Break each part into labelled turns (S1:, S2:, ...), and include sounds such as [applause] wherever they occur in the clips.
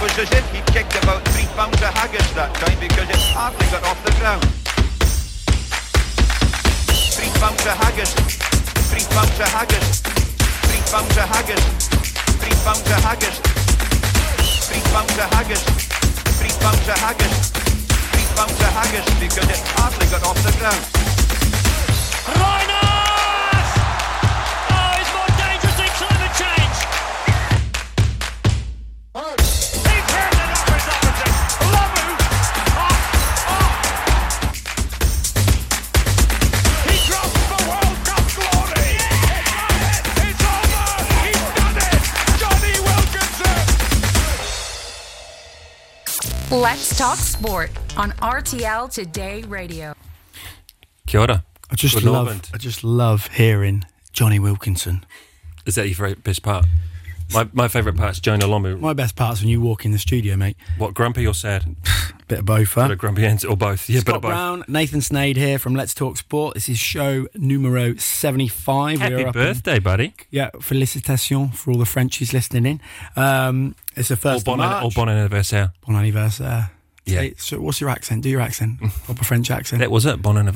S1: was as if he'd kicked about three pounds of haggis that time because it hardly got off the ground. Three pounds of haggis, three pounds of haggis, three pounds of haggis, three pounds of haggis, three pounds of haggis, three pounds of haggis, three pounds of haggis because it hardly got off the ground.
S2: Let's talk sport on RTL Today Radio.
S3: Kia ora.
S4: I just
S3: Good
S4: love,
S3: Northland.
S4: I just love hearing Jonny Wilkinson.
S3: Is that your favourite best part? My, my favourite part's Jonah Lomu.
S4: My best part's when you walk in the studio, mate.
S3: What, grumpy or sad? [laughs]
S4: Bit of both, huh?
S3: Bit of grumpy and, or both? Yeah,
S4: Scott. Brown, Nathan Snade here from Let's Talk Sport. This is show numero 75.
S3: Happy
S4: We're up in-
S3: birthday, buddy.
S4: yeah, félicitations for all the Frenchies listening in. Um, it's the
S3: Or
S4: first
S3: bon,
S4: of March.
S3: or bon anniversaire.
S4: Bon anniversaire.
S3: Yeah.
S4: Hey, so what's your accent? Do your accent. [laughs] Proper French accent.
S3: That was it, bon. [laughs]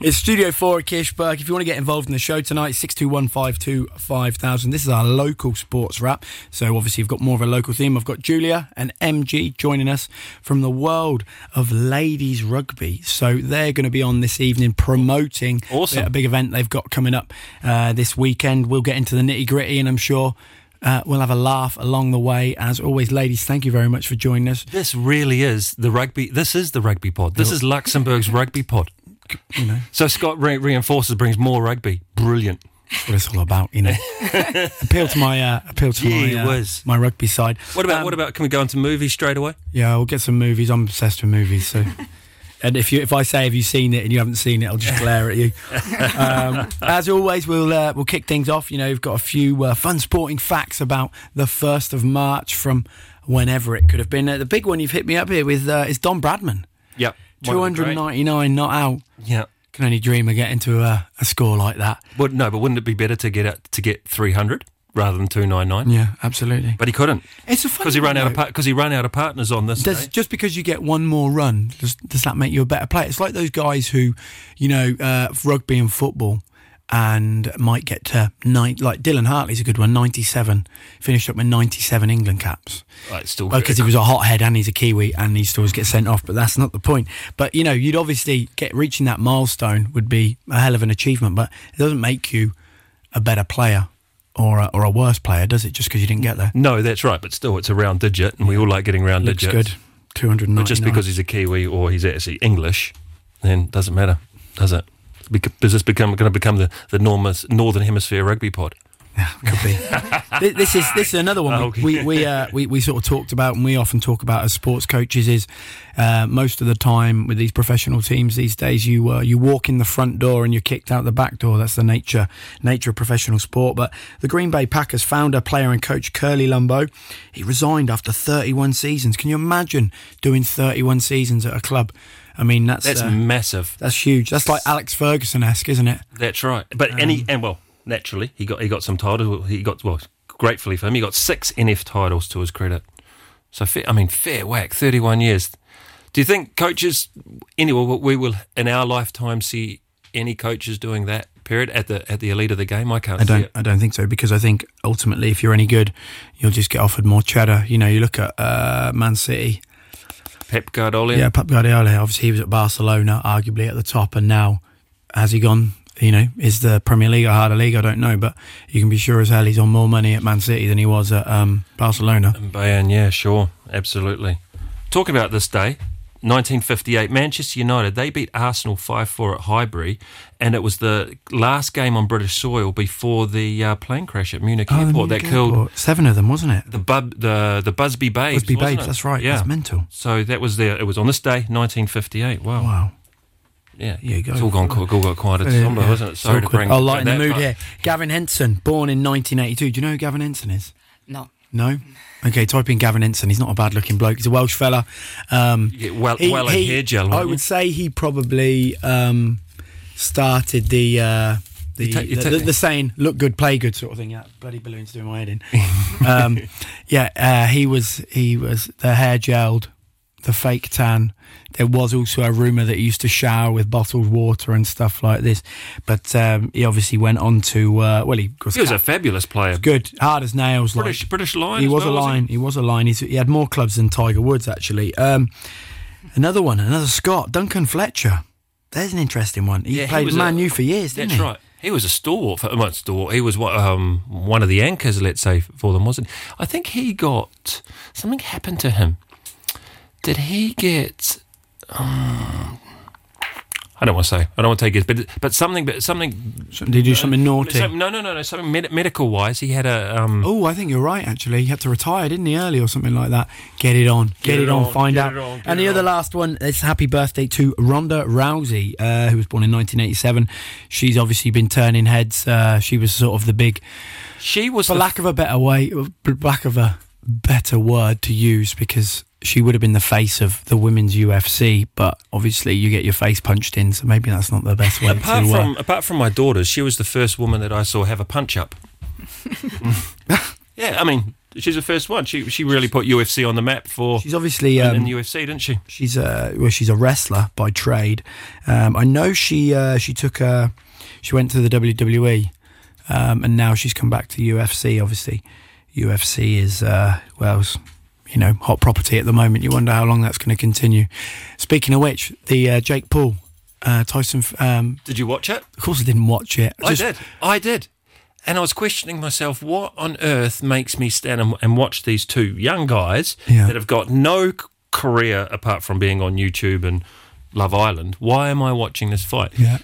S4: It's Studio 4 at Kirchberg. If you want to get involved in the show tonight, 62152 5000. This is our local sports wrap. So obviously, you've got more of a local theme. I've got Giulia and MG joining us from the world of ladies rugby. So they're going to be on this evening promoting
S3: Awesome.
S4: a big event they've got coming up uh, this weekend. We'll get into the nitty gritty, and I'm sure. Uh, we'll have a laugh along the way. As always, ladies, thank you very much for joining us.
S3: this really is the rugby. This is the rugby pod. This is Luxembourg's rugby pod.
S4: You know,
S3: So Scott re- reinforces, brings more rugby. Brilliant.
S4: that's what it's all about. You know, [laughs] appeal to my uh, appeal to my uh,
S3: whiz.
S4: my rugby side.
S3: What about
S4: Um,
S3: what about? Can we go into movies straight away?
S4: Yeah, we'll get some movies. I'm obsessed with movies, so. And if you if I say have you seen it and you haven't seen it, I'll just glare at you. [laughs] Um, as always, we'll uh, we'll kick things off. You know, we've got a few uh, fun sporting facts about the first of March from whenever it could have been. Uh, the big one you've hit me up here with uh, is Don Bradman.
S3: Yep.
S4: Two hundred ninety nine not out.
S3: Yeah.
S4: Can only dream of getting to a, a score like that.
S3: But no, but wouldn't it be better to get it, to get three hundred rather than two nine nine?
S4: Yeah, absolutely.
S3: But he couldn't
S4: It's a fun
S3: because he ran out of
S4: note.
S3: because he ran out of partners on this.
S4: Does,
S3: day.
S4: just because you get one more run, does, does that make you a better player? It's like those guys who, you know, uh, rugby and football, and might get to nine. Like Dylan Hartley's a good one, 97, Finished up with ninety-seven England caps
S3: Right, still
S4: because he was a hothead and he's a Kiwi and he used to always get sent off. But that's not the point. But you know, you'd obviously get reaching that milestone would be a hell of an achievement, but it doesn't make you a better player or a, or a worse player, does it? Just because you didn't get there.
S3: No, that's right. But still, it's a round digit, and we all like getting round
S4: Looks
S3: digits.
S4: good. Two hundred
S3: But just because he's a Kiwi or he's actually English, then doesn't matter, does it? Bec- Does this become going to become the the Northern Hemisphere rugby pod?
S4: Could be. [laughs] Thi- this is this is another one
S3: Okay.
S4: we we we, uh, we we sort of talked about, and we often talk about as sports coaches. Is uh, most of the time with these professional teams these days, you uh, you walk in the front door and you're kicked out the back door. That's the nature nature of professional sport. But the Green Bay Packers founder, player, and coach Curly Lambeau, he resigned after 31 seasons. Can you imagine doing 31 seasons at a club? I mean, that's
S3: That's
S4: uh,
S3: massive.
S4: that's huge. That's like Alex Ferguson esque, isn't it?
S3: That's right. But
S4: Um,
S3: any and well, naturally, he got he got some titles. He got well, gratefully for him, he got six NFL titles to his credit. So fair, I mean, fair whack, thirty-one years. Do you think coaches? Anyway, we will in our lifetime see any coaches doing that period at the at the elite of the game. I can't
S4: I don't. I don't think so because I think ultimately, if you're any good, you'll just get offered more cheddar. You know, you look at uh, Man City.
S3: Pep Guardiola.
S4: Yeah, Pep Guardiola. Obviously, he was at Barcelona, arguably at the top, and now has he gone? You know, is the Premier League a harder league? I don't know, but you can be sure as hell he's on more money at Man City than he was at um, Barcelona.
S3: And Bayern, yeah, sure, absolutely. Talk about this day, 1958, Manchester United, they beat Arsenal 5 4 at Highbury, and it was the last game on British soil before the uh, plane crash at Munich
S4: Oh,
S3: Airport that killed
S4: Airport. seven of them, wasn't it?
S3: the Bub, the the Busby Babes.
S4: Busby Babes.
S3: it?
S4: That's right.
S3: Yeah.
S4: That's mental.
S3: So that was there. It was on this day, 1958. Wow.
S4: Wow.
S3: Yeah.
S4: Yeah, go
S3: It's all gone, all got quite a
S4: Yeah,
S3: somber,
S4: yeah.
S3: wasn't it? Sorry to bring.
S4: I'll lighten the mood
S3: part.
S4: here. Gavin Henson, born in 1982. Do you know who Gavin Henson is?
S5: No.
S4: No. Okay, type in Gavin Henson. He's not a bad looking bloke. He's a Welsh fella. Um,
S3: You get well, well in hair gel.
S4: I
S3: wouldn't you?
S4: say he probably um, started the uh, The,
S3: You take- you
S4: the, the, the saying "look good, play good" sort of thing. Yeah, bloody balloons doing my head in. [laughs] um, yeah, uh, he was he was the hair gelled, the fake tan. There was also a rumor that he used to shower with bottled water and stuff like this, but um, he obviously went on to uh, well, he was,
S3: He was a fabulous player.
S4: good, hard as nails. like-
S3: British British Lion.
S4: he was
S3: well,
S4: a line. He? was a line. He's, he had more clubs than Tiger Woods actually. Um, another one, another Scott Duncan Fletcher. There's an interesting one. He
S3: Yeah,
S4: played
S3: was
S4: Man
S3: a-
S4: U for years, didn't
S3: That's
S4: he?
S3: right. He was a stalwart. For, well, stalwart. He was um, one of the anchors, let's say, for them, wasn't he? I think he got something happened to him. Did he get? Um, I don't want to say. I don't want to take his, but but something, but something.
S4: Did he do something naughty?
S3: some- no, no, no, no. Something med- medical wise, he had a. Um,
S4: Oh, I think you're right. Actually, he had to retire, didn't he, early or something like that? Get it on, get, it, on, find
S3: get
S4: out.
S3: it on, get
S4: and the other
S3: on.
S4: last one is happy birthday to Ronda Rousey, uh, who was born in 1987. She's obviously been turning heads. Uh, she was sort of the big,
S3: she was
S4: for
S3: the
S4: lack of a better way, lack of a better word to use, because she would have been the face of the women's UFC. But obviously, you get your face punched in, so maybe that's not the best way
S3: Apart
S4: to. uh,
S3: from apart from my daughters, she was the first woman that I saw have a punch up. [laughs] yeah, I mean, she's the first one. She she really put UFC on the map for
S4: she's obviously
S3: in,
S4: um,
S3: in the UFC, didn't she?
S4: She's a well, she's a wrestler by trade. Um, I know she uh, she took a she went to the WWE, um, and now she's come back to UFC. Obviously, UFC is uh, well, you know, hot property at the moment. You wonder how long that's going to continue. Speaking of which, the uh, Jake Paul, uh, Tyson. Um,
S3: Did you watch it?
S4: of course, I didn't watch it.
S3: I
S4: Just-
S3: did. I did. And I was questioning myself, what on earth makes me stand and, and watch these two young guys
S4: Yeah.
S3: that have got no career apart from being on YouTube and Love Island? Why am I watching this fight?
S4: Yeah,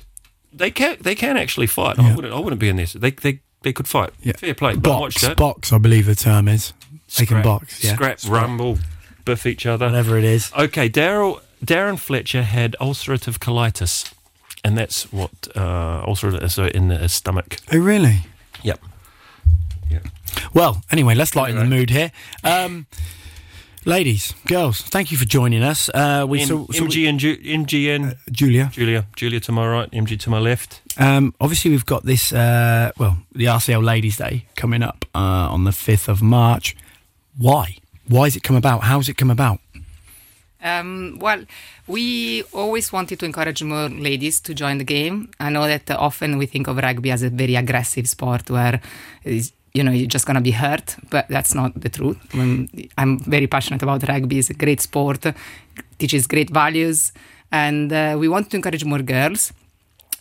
S3: They can they can actually fight. I wouldn't I wouldn't be in this. They they, they could fight.
S4: Yeah.
S3: Fair play. But I
S4: box,
S3: watched it.
S4: box. I believe the term is. They can box. Yeah,
S3: Scrap, rumble, biff each other.
S4: whatever it is.
S3: Okay, Daryl Darren Fletcher had ulcerative colitis, and that's what uh, ulcerative so in the stomach.
S4: Oh, really?
S3: Yep.
S4: Well, anyway, let's lighten the mood here. Um, ladies, girls, thank you for joining us. Uh, we
S3: M-
S4: so, so we-
S3: MG and Ju- MG and
S4: Giulia.
S3: Giulia, Giulia to my right, MG to my left.
S4: Um, obviously, we've got this. Uh, well, the RCL Ladies Day coming up uh, on the fifth of March. Why? Why has it come about? How has it come about?
S5: Um, well, we always wanted to encourage more ladies to join the game. I know that often we think of rugby as a very aggressive sport where you know you're just gonna be hurt, but that's not the truth. Um, I'm very passionate about rugby. It's a great sport, teaches great values, and uh, we want to encourage more girls.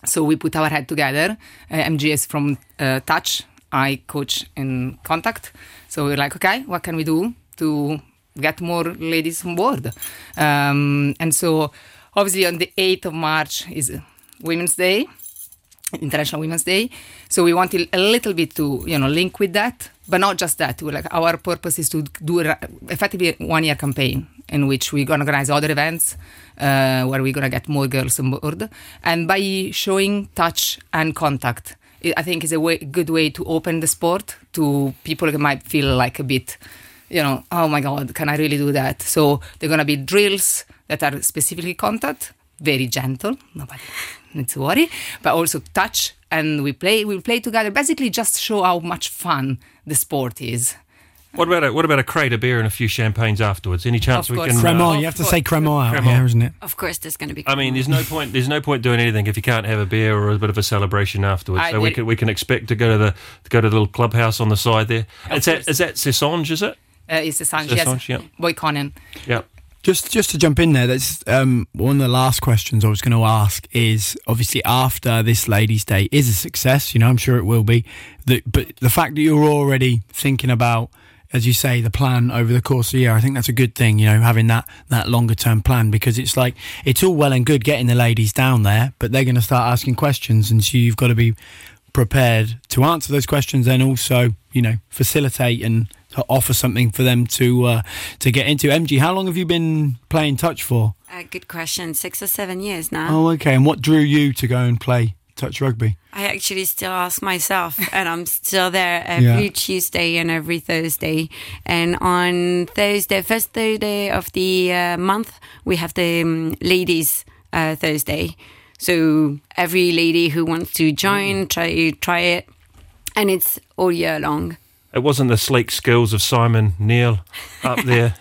S5: So we put our head together. Uh, MGS from uh, touch, I coach in contact. So we're like, okay, what can we do to get more ladies on board? Um, and so obviously on the 8th of March is Women's Day, International Women's Day. So we wanted a little bit to, you know, link with that, but not just that. We're like our purpose is to do a, effectively a one-year campaign in which we're to organize other events uh, where we're going to get more girls on board. And by showing touch and contact, I think is a way, good way to open the sport to people that might feel like a bit, you know, oh my God, can I really do that? So they're going to be drills that are specifically contact, very gentle, nobody needs to worry, but also touch. And we play, we play together, basically just show how much fun the sport is.
S3: What about a, what about a crate of beer and a few champagnes afterwards? Any chance
S5: Of
S3: we
S5: course.
S3: can?
S4: Cremant.
S5: of
S4: you have to
S5: course.
S4: say Cremant out
S3: Cremant.
S4: here, isn't it?
S6: Of course, there's going to be.
S3: I mean, there's no point. There's no point doing anything if you can't have a beer or a bit of a celebration afterwards.
S5: I
S3: so we can we can expect to go to the to go to the little clubhouse on the side there. Is that
S5: course.
S3: is that Cessange? Is it?
S5: Uh, it's the Sanchez,
S3: Sanchez, yeah.
S5: Boy Konen.
S3: Yeah.
S4: Just just to jump in there, that's um, one of the last questions I was going to ask is obviously after this Ladies' Day is a success, you know, I'm sure it will be. The, but the fact that you're already thinking about, as you say, the plan over the course of the year, I think that's a good thing, you know, having that that longer term plan because it's like it's all well and good getting the ladies down there, but they're going to start asking questions, and so you've got to be prepared to answer those questions and also, you know, facilitate and to offer something for them to uh, to get into. MG, how long have you been playing touch for?
S6: Uh, good question. Six or seven years now.
S4: Oh, okay. And what drew you to go and play touch rugby?
S6: I actually still ask myself, and I'm still there every
S4: Yeah.
S6: Tuesday and every Thursday. And on Thursday, first Thursday of the uh, month, we have the um, ladies uh, Thursday. So every lady who wants to join, try try it, and it's all year long.
S3: It wasn't the sleek skills of Simon Neil up [laughs] there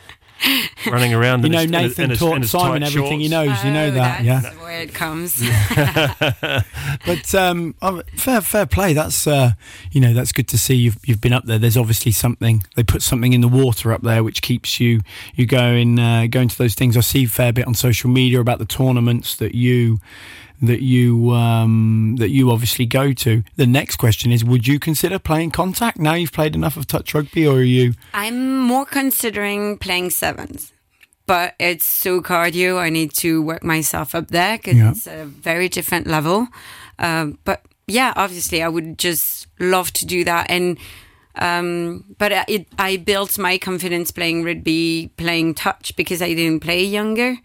S3: running around.
S4: You know,
S3: his, in his-
S4: Nathan
S3: in his-
S4: taught
S3: in his
S4: Simon
S3: tight
S4: everything he
S3: shorts.
S4: knows. you know
S6: Oh,
S4: that, yeah.
S6: that's where it comes. [laughs] [laughs]
S4: But um, oh, fair, fair play. That's uh, you know that's good to see. You've you've been up there. There's obviously something they put something in the water up there which keeps you you going uh, going to those things. I see a fair bit on social media about the tournaments that you that you um, that you obviously go to. The next question is: Would you consider playing contact now you've played enough of touch rugby, or are you?
S6: I'm more considering playing sevens, but it's so cardio. I need to work myself up there because
S4: Yeah.
S6: it's a very different level. Um, but yeah, obviously, I would just love to do that. And um, but it, I built my confidence playing rugby, playing touch because I didn't play younger.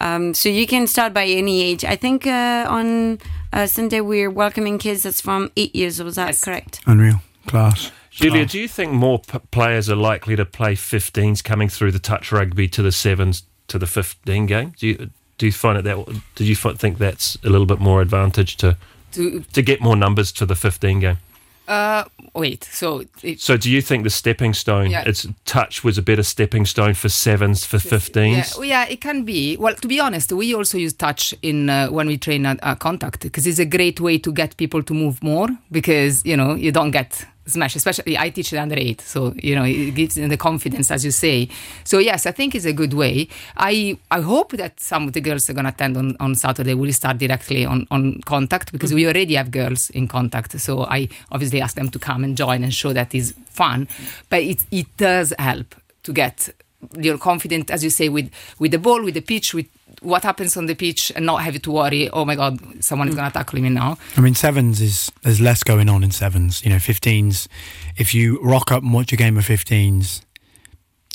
S6: Um, so you can start by any age. I think uh, on uh, Sunday we're welcoming kids that's from eight years old. Is that correct?
S4: Unreal class.
S3: Giulia, do you think more p- players are likely to play 15s coming through the touch rugby to the sevens to the 15 game? Do you do you find it that? Do you fi- think that's a little bit more advantage to
S5: To
S3: to get more numbers to the 15 game?
S5: Uh, wait, so it,
S3: So, do you think the stepping stone,
S5: Yeah.
S3: its touch was a better stepping stone for sevens for 15s?
S5: Yeah, yeah, it can be. Well, to be honest, we also use touch in uh, when we train at uh, contact because it's a great way to get people to move more because you know you don't get smashed. Especially, I teach it under eight, so you know it gives them the confidence, as you say. So yes, I think it's a good way. I I hope that some of the girls are gonna attend on, on Saturday will start directly on on contact because we mm-hmm. already have girls in contact. So I obviously ask them to come and join and show that is fun, but it it does help to get you're confident, as you say, with with the ball, with the pitch, with what happens on the pitch, and not have you to worry. Oh my God, someone is going to tackle me now.
S4: I mean, sevens is there's less going on in sevens. You know, 15s. If you rock up and watch a game of 15s,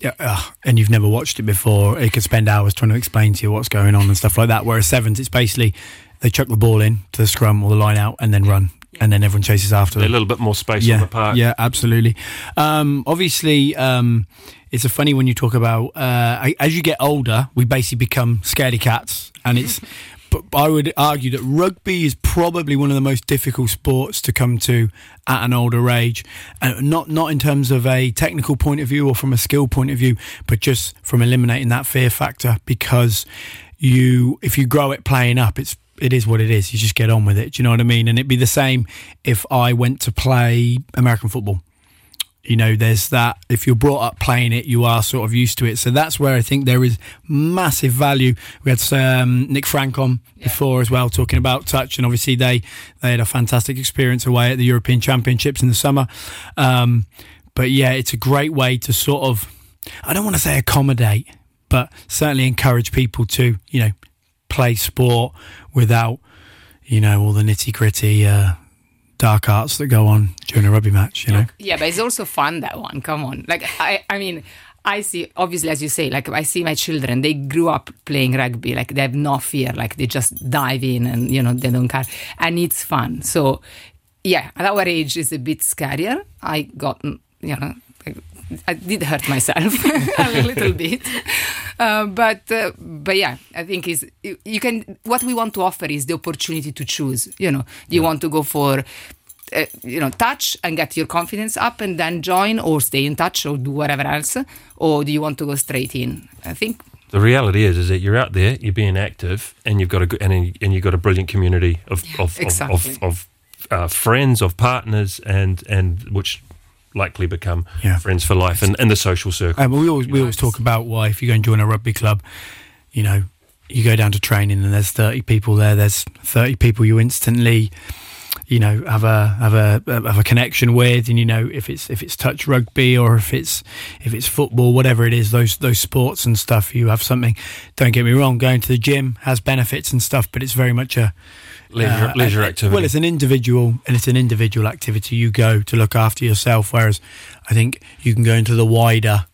S4: yeah, and you've never watched it before, it could spend hours trying to explain to you what's going on and stuff like that. Whereas sevens, it's basically they chuck the ball in to the scrum or the line out and then run, and then everyone chases after them.
S3: A little bit more space
S4: yeah,
S3: on the park.
S4: Yeah, absolutely. Um, obviously, um, it's a funny when you talk about uh, as you get older, we basically become scaredy cats, and it's. [laughs] But I would argue that rugby is probably one of the most difficult sports to come to at an older age, and not not in terms of a technical point of view or from a skill point of view, but just from eliminating that fear factor. Because you, if you grow it playing up, it's it is what it is. You just get on with it. Do you know what I mean? And it'd be the same if I went to play American football. You know, there's that. If you're brought up playing it, you are sort of used to it. So that's where I think there is massive value. We had um, Nick Frank on before as well, talking about touch, and obviously they they had a fantastic experience away at the European Championships in the summer. Um, but yeah, it's a great way to sort of, I don't want to say accommodate, but certainly encourage people to, you know, play sport without, you know, all the nitty gritty. Uh, Dark arts that go on during a rugby match, you know.
S5: Yeah, but it's also fun that one. Come on, like I, I mean. I see, obviously, as you say, like I see my children, they grew up playing rugby, like they have no fear, like they just dive in and, you know, they don't care. And it's fun. So, yeah, at our age it's a bit scarier. I got, you know, I did hurt myself [laughs] a little bit. [laughs] Uh, but, uh, but yeah, I think is you, you can, what we want to offer is the opportunity to choose, you know, do you want to go for, uh, you know, touch and get your confidence up and then join or stay in touch or do whatever else? Or do you want to go straight in? I think
S3: The reality is, is that you're out there, you're being active, and you've got a good, and, and you've got a brilliant community of of
S5: exactly.
S3: of, of, of uh, friends, of partners, and and which likely become
S4: Yeah.
S3: friends for life, and, and the social circle.
S4: Um, we always we always talk about why if you go and join a rugby club, you know, you go down to training and there's thirty people there. There's thirty people you instantly, you know, have a have a have a connection with, and you know if it's if it's touch rugby or if it's if it's football, whatever it is, those those sports and stuff, you have something. Don't get me wrong, going to the gym has benefits and stuff, but it's very much a
S3: leisure,
S4: uh,
S3: leisure
S4: uh,
S3: activity.
S4: Well, it's an individual, and it's an individual activity. You go to look after yourself, whereas I think you can go into the wider,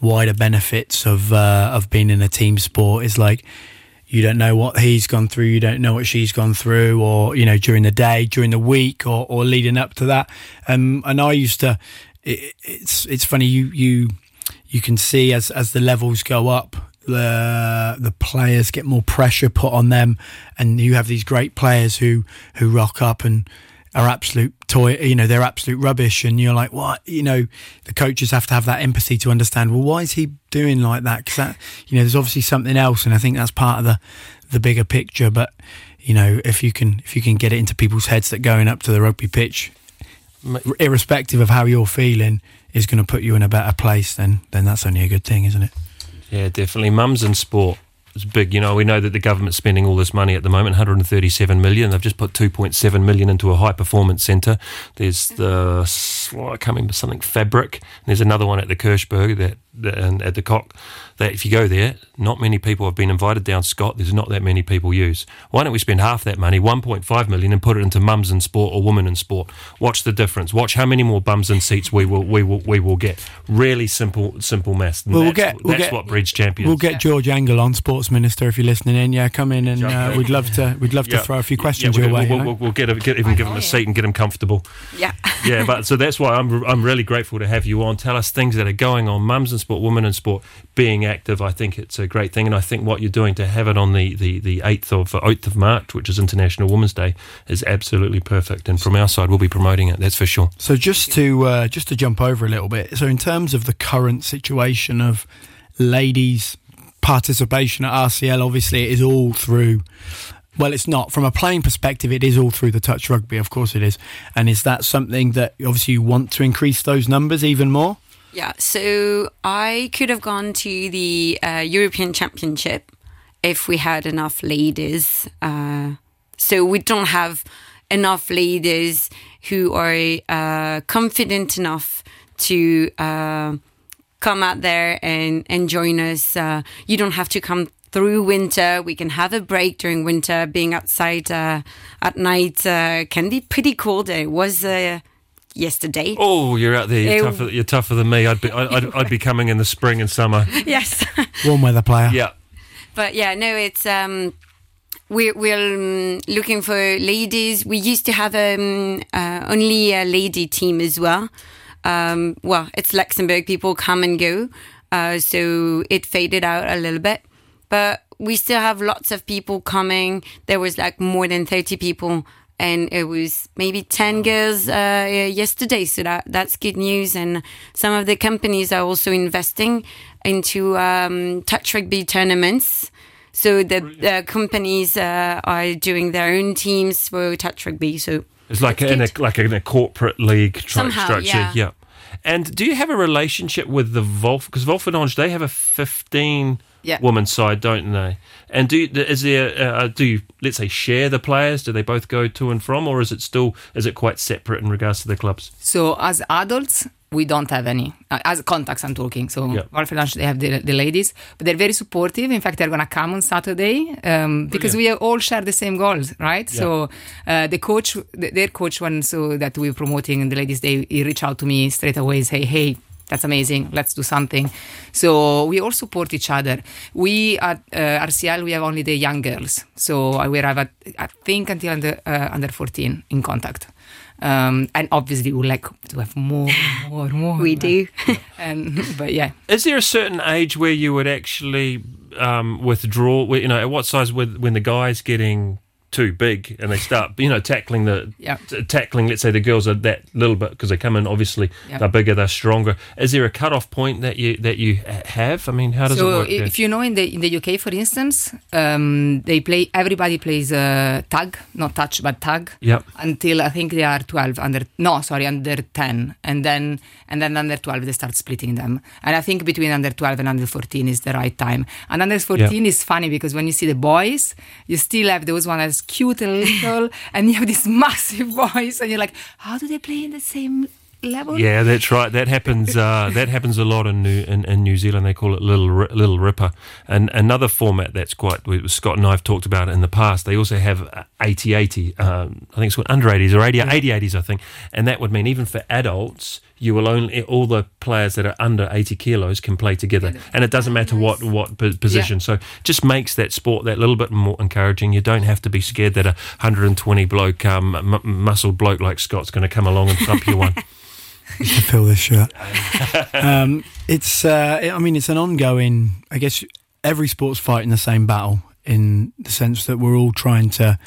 S4: wider benefits of uh, of being in a team sport. Is like you don't know what he's gone through, you don't know what she's gone through, or you know during the day, during the week, or, or leading up to that. Um, and I used to. It, it's it's funny you you you can see as as the levels go up the the players get more pressure put on them, and you have these great players who who rock up and are absolute toy. You know, they're absolute rubbish, and you're like, what? You know, the coaches have to have that empathy to understand. Well, why is he doing like that? Because that, you know, there's obviously something else, and I think that's part of the the bigger picture. But you know, if you can if you can get it into people's heads that going up to the rugby pitch, irrespective of how you're feeling, is going to put you in a better place, then then that's only a good thing, isn't it?
S3: Yeah, definitely. Mums and sport is big. You know, we know that the government's spending all this money at the moment, 137 million. They've just put 2.7 million into a high performance centre. There's the mm-hmm. well, oh, I can't remember something fabric. There's another one at the Kirchberg that, that and at the Coque. That if you go there, not many people have been invited down Scott. There's not that many people use. Why don't we spend half that money, 1.5 million, and put it into mums in sport or women in sport? Watch the difference. Watch how many more bums and seats we will we will we will get. Really simple simple maths. And
S4: Well, we'll
S3: that's
S4: get- we'll
S3: that's
S4: get-
S3: what breeds champions.
S4: We'll get George Engel on, sports minister, if you're listening in. Yeah, come in and uh, we'd love to. We'd love to
S3: Yeah.
S4: throw a few
S3: Yeah,
S4: questions
S3: we'll,
S4: your way.
S3: we'll,
S4: you know?
S3: we'll, we'll get, a, get even give him a seat and get him comfortable.
S6: Yeah.
S3: yeah, but so that's why I'm I'm really grateful to have you on. Tell us things that are going on, mums in sport, women in sport, being active. I think it's a great thing, and I think what you're doing to have it on the the the eighth of eighth of March, which is International Women's Day, is absolutely perfect. And from our side, we'll be promoting it. That's for sure.
S4: So just to uh, just to jump over a little bit. So in terms of the current situation of ladies' participation at RCL, obviously it is all through. Well, it's not from a playing perspective. It is all through the touch rugby, of course it is. And is that something that obviously you want to increase those numbers even more?
S6: Yeah, so I could have gone to the uh, European Championship if we had enough ladies. Uh, so we don't have enough ladies who are uh, confident enough to uh, come out there and, and join us. Uh, you don't have to come through winter. We can have a break during winter. Being outside uh, at night can be pretty cold. It was yesterday.
S3: Oh, you're out there. You're,
S6: Ew.
S3: tougher, you're tougher than me. I'd be I'd, I'd, I'd be coming in the spring and summer. [laughs]
S6: Yes.
S4: Warm weather player.
S3: Yeah.
S6: but yeah, no, it's um, we're we're um, looking for ladies. We used to have um, uh, only a lady team as well. Um, well, it's Luxembourg. People come and go, uh, so it faded out a little bit. But we still have lots of people coming. There was like more than thirty people. And it was maybe ten girls uh, yesterday, so that that's good news. And some of the companies are also investing into um, touch rugby tournaments. So the uh, companies uh, are doing their own teams for touch rugby. So
S3: It's like in a like in a corporate league
S6: Somehow,
S3: structure.
S6: yeah.
S3: And do you have a relationship with the Wolf? Because Walferdange, they have a fifteen
S5: Yeah.
S3: woman side, don't they? And do is there uh, do you let's say share the players? Do they both go to and from, or is it still is it quite separate in regards to the clubs?
S5: So as adults, we don't have any uh, as contacts. I'm talking. So
S3: Yeah.
S5: Lunch, they have the, the ladies, but they're very supportive. In fact, they're gonna come on Saturday um, because we all share the same goals, right? So uh, the coach, th- their coach, one so that we're promoting and the ladies, they he reach out to me straight away, say, hey. That's amazing. Let's do something. So we all support each other. We at uh, RCL we have only the young girls. So we have at, I think until under uh, under 14 in contact. Um, and obviously we like to have more, more, more.
S6: we do. [laughs]
S5: And but yeah,
S3: Is there a certain age where you would actually um, withdraw? You know, at what size with when the guy's getting too big and they start, you know, tackling the
S5: Yeah.
S3: t- tackling. Let's say the girls are that little bit because they come in. Obviously,
S5: Yeah.
S3: they're bigger, they're stronger. Is there a cutoff point that you that you have? I mean, how does it
S5: so
S3: work? there?
S5: if you know in the in the UK, for instance, um, they play everybody plays uh, tag, not touch, but tag.
S3: Yep.
S5: Until I think they are twelve under no sorry under ten, and then and then under twelve they start splitting them. And I think between under twelve and under fourteen is the right time. And under fourteen is funny because when you see the boys, you still have those one that's cute and little, [laughs] and you have this massive [laughs] voice, and you're like, how do they play in the same level?
S3: Yeah, that's right. That happens. Uh, [laughs] that happens a lot in New in, in New Zealand. They call it little Ri- little ripper. And another format that's quite we- Scott and I have talked about it in the past. They also have 80-80. Um, I think it's called under 80s or 80 80-80s, I think. And that would mean even for adults, you will only all the players that are under 80 kilos can play together, and it doesn't matter what what po- position. So just makes that sport that little bit more encouraging. You don't have to be scared that a 120 bloke, um, m- muscled bloke like Scott's going to come along and thump you one. [laughs]
S4: to fill this shirt. [laughs] um, it's, uh, I mean, it's an ongoing. I guess every sport's fighting the same battle in the sense that we're all trying to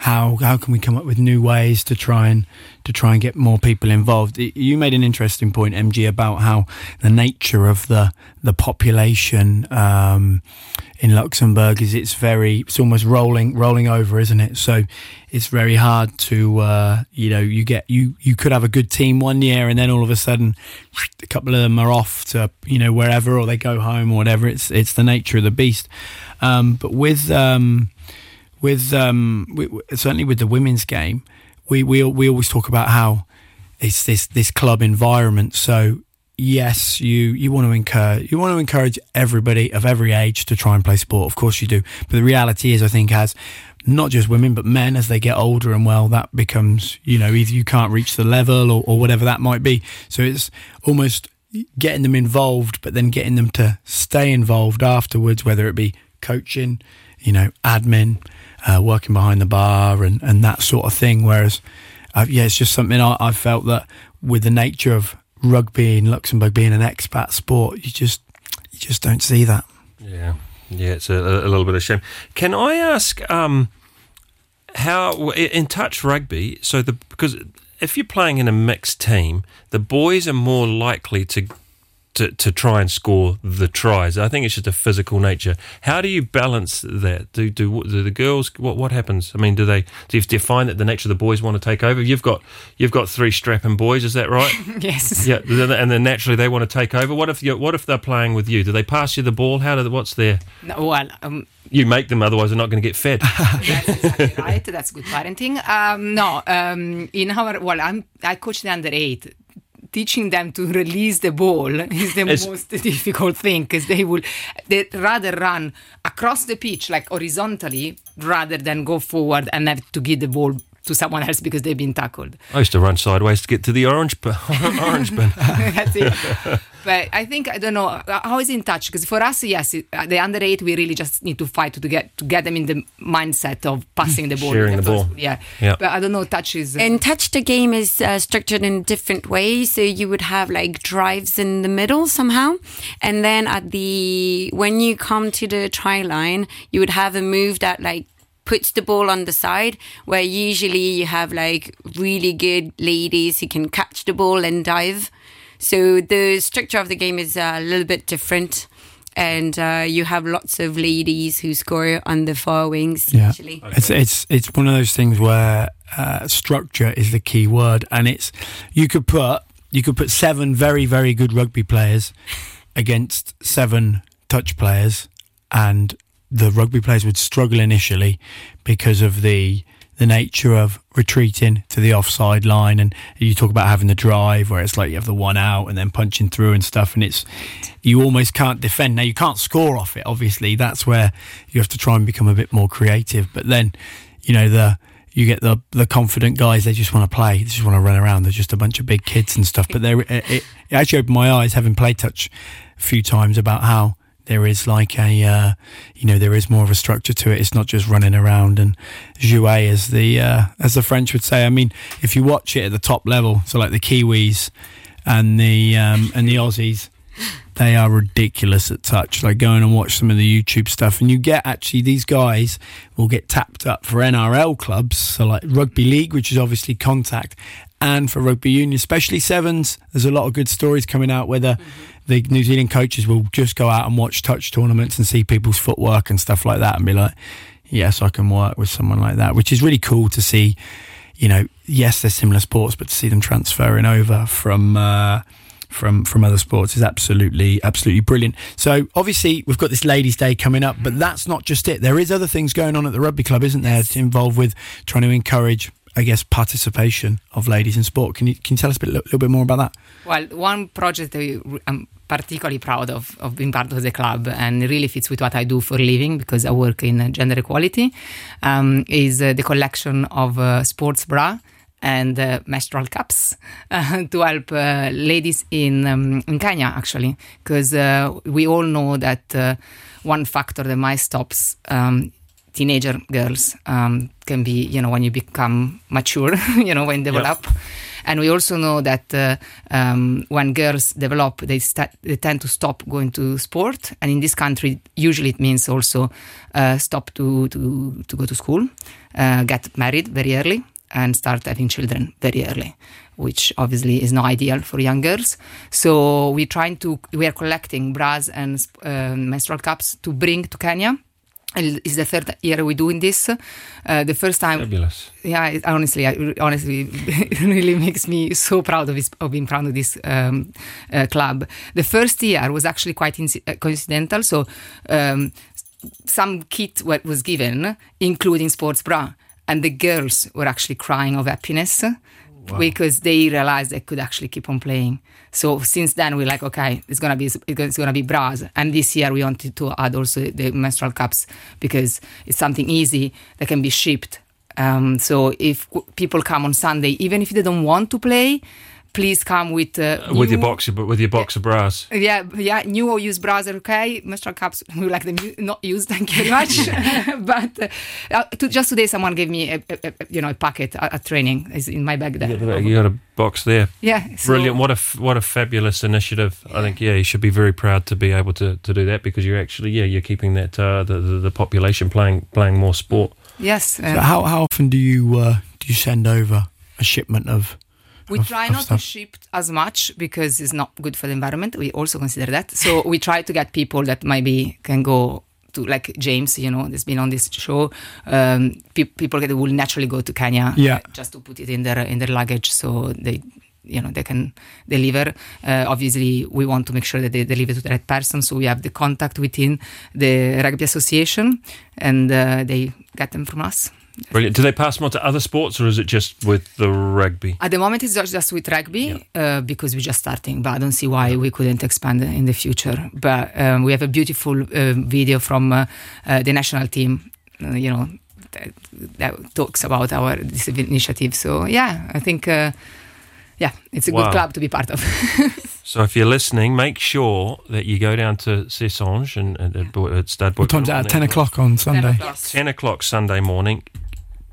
S4: how how can we come up with new ways to try and to try and get more people involved. You made an interesting point, MG, about how the nature of the the population um, in Luxembourg is it's very it's almost rolling rolling over, isn't it? So it's very hard to uh, you know you get you you could have a good team one year and then all of a sudden a couple of them are off to you know wherever or they go home or whatever. It's it's the nature of the beast. Um, but with um, with um, we, certainly with the women's game, we, we we always talk about how it's this this club environment. So yes, you you want to encourage you want to encourage everybody of every age to try and play sport. Of course you do. But the reality is, I think as not just women but men as they get older and well that becomes you know either you can't reach the level or, or whatever that might be so it's almost getting them involved but then getting them to stay involved afterwards whether it be coaching you know admin uh, working behind the bar and, and that sort of thing whereas uh, yeah it's just something I, I've felt that with the nature of rugby in Luxembourg being an expat sport you just you just don't see that
S3: Yeah, yeah, it's a, a little bit of shame. Can I ask um, how in touch rugby? So the because if you're playing in a mixed team, the boys are more likely to. To, to try and score the tries, I think it's just a physical nature. How do you balance that? Do do, do the girls? What what happens? I mean, do they do you, do you find that the nature of the boys want to take over? You've got you've got three strapping boys, is that right? [laughs]
S5: yes.
S3: yeah, and then naturally they want to take over. What if you what if they're playing with you? Do they pass you the ball? How do what's their
S5: No, well, um,
S3: you make them, otherwise they're not going to get fed. [laughs]
S5: that's exactly right. That's good parenting. Um, no, um, in our well, I'm I coach the under eight. Teaching them to release the ball is the
S3: It's-
S5: most difficult thing because they will they rather run across the pitch like horizontally rather than go forward and have to give the ball to someone else because they've been tackled.
S3: I used to run sideways to get to the orange bin. [laughs] orange bin. [laughs]
S5: That's it. But I think I don't know uh, how is in touch because for us, yes, uh, the under eight we really just need to fight to get to get them in the mindset of passing the ball,
S3: Sharing the ball.
S5: Yeah.
S3: Yeah.
S5: but I don't know. Touch is uh,
S6: And touch the game is uh, structured in different ways. So you would have like drives in the middle somehow, and then at the when you come to the try line, you would have a move that like puts the ball on the side where usually you have like really good ladies who can catch the ball and dive. So the structure of the game is uh, a little bit different. And uh, you have lots of ladies who score on the far wings
S4: Yeah.
S6: usually.
S4: It's it's it's one of those things where uh, structure is the key word, and it's you could put you could put seven very very good rugby players against seven touch players, and the rugby players would struggle initially because of the the nature of retreating to the offside line. And you talk about having the drive where it's like you have the one out and then punching through and stuff. And it's you almost can't defend. Now you can't score off it obviously. That's where you have to try and become a bit more creative. But then you know the you get the the confident guys they just want to play. They just want to run around. They're just a bunch of big kids and stuff. But they're it, it, actually opened my eyes having played touch a few times about how there is like a uh, you know there is more of a structure to it. It's not just running around and jouer as the uh, as the french would say. I mean if you watch it at the top level so like the kiwis and the um, and the aussies they are ridiculous at touch. Like go in and watch some of the youtube stuff and you get actually these guys will get tapped up for nrl clubs so like rugby league which is obviously contact and for rugby union especially sevens. There's a lot of good stories coming out where the the New Zealand coaches will just go out and watch touch tournaments and see people's footwork and stuff like that and be like, yes, I can work with someone like that, which is really cool to see. You know, yes, they're similar sports, but to see them transferring over from uh, from from other sports is absolutely absolutely brilliant. So obviously we've got this Ladies' Day coming up, but that's not just it. There is other things going on at the rugby club, isn't there? It's involved with trying to encourage. I guess participation of ladies in sport. Can you can you tell us a bit, little bit more about that?
S5: Well, one project that I'm particularly proud of, of being part of the club and really fits with what I do for a living because I work in gender equality, um, is uh, the collection of uh, sports bra and uh, menstrual cups uh, [laughs] to help uh, ladies in, um, in Kenya, actually, because uh, we all know that uh, one factor that might stops um, teenager girls um, can be, you know, when you become mature, [laughs] you know, when develop. And we also know that uh, um, when girls develop, they, sta- they tend to stop going to sport. And in this country, usually it means also uh, stop to, to, to go to school, uh, get married very early, and start having children very early which obviously is not ideal for young girls. So we're trying to, we are collecting bras and uh, menstrual cups to bring to Kenya. It's the third year we're doing this. Uh, the first time,
S3: Fabulous.
S5: yeah, it, honestly, I, honestly, [laughs] it really makes me so proud of, this, of being proud of this um, uh, club. The first year was actually quite uh, coincidental. So um, some kit wa- was given, including sports bra, and the girls were actually crying of happiness because they realized they could actually keep on playing. So since then we're like, okay, it's gonna be it's gonna be bras, and this year we wanted to add also the menstrual cups because it's something easy that can be shipped. Um, so if people come on Sunday, even if they don't want to play, please come with uh,
S3: With your box, with your box of bras.
S5: yeah, yeah, new or used bras are okay. Menstrual cups, [laughs] we like them u- not used. Thank you very [laughs] much. [laughs] but uh, uh, to, just today, someone gave me a, a, a you know a packet at, at training. Is in my bag there.
S3: You got a box there.
S5: Yeah, so-
S3: Brilliant. What a f- what a fabulous initiative. I think yeah, you should be very proud to be able to, to do that because you're actually yeah, you're keeping that uh, the, the the population playing playing more sport.
S5: Yes, uh,
S4: So how how often do you uh, do you send over a shipment of?
S5: We try not to ship as much because it's not good for the environment. We also consider that. So we try to get people that maybe can go. To like James, you know, that's been on this show. Um, pe- people that will naturally go to Kenya,
S4: Yeah.
S5: just to put it in their in their luggage, so they you know they can deliver uh, obviously we want to make sure that they deliver to the right person so we have the contact within the rugby association and uh, they get them from us
S3: Brilliant. Do they pass them on to other sports or is it just with the rugby?
S5: at the moment it's just, just with rugby uh, because we're just starting but i don't see why we couldn't expand in the future but um, we have a beautiful uh, video from uh, uh, the national team uh, you know that, that talks about our this initiative so yeah i think uh, yeah it's a
S3: Wow.
S5: good club to be part of [laughs]
S3: So if you're listening, make sure that you go down to Cessange and, and at, Bo- at Stade
S4: What time's that? At ten o'clock on Sunday.
S3: 10 o'clock Sunday morning.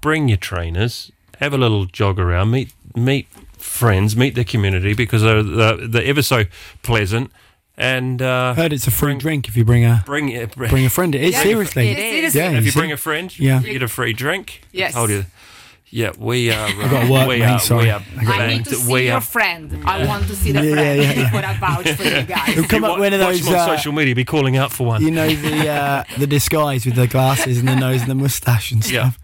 S3: Bring your trainers, have a little jog around, meet meet friends, meet the community because they're, they're, they're ever so pleasant. And uh,
S4: Heard it's a free
S3: Bring-
S4: drink if you bring a
S3: bring it.
S4: bring a friend. It is
S5: Yeah,
S4: seriously.
S5: it is.
S4: Yeah,
S3: if you
S4: see?
S3: bring a friend,
S4: Yeah.
S3: you get a free drink.
S5: Yes.
S3: I told you. Yeah, we [laughs] are. Uh,
S4: got work,
S3: we
S4: mate,
S3: are,
S4: sorry.
S3: We are
S4: I
S5: I need to see
S3: we
S5: your
S3: are.
S5: friend. I want to see the [laughs]
S4: Yeah,
S5: friend
S4: yeah, yeah.
S5: before I vouch for you guys.
S4: Who come
S3: You
S4: up
S3: wa-
S4: with one of
S3: watch
S4: those?
S3: on
S4: Uh,
S3: social media, be calling out for one.
S4: you know the uh, the disguise with the glasses and the nose and the moustache and
S3: Yeah.
S4: stuff.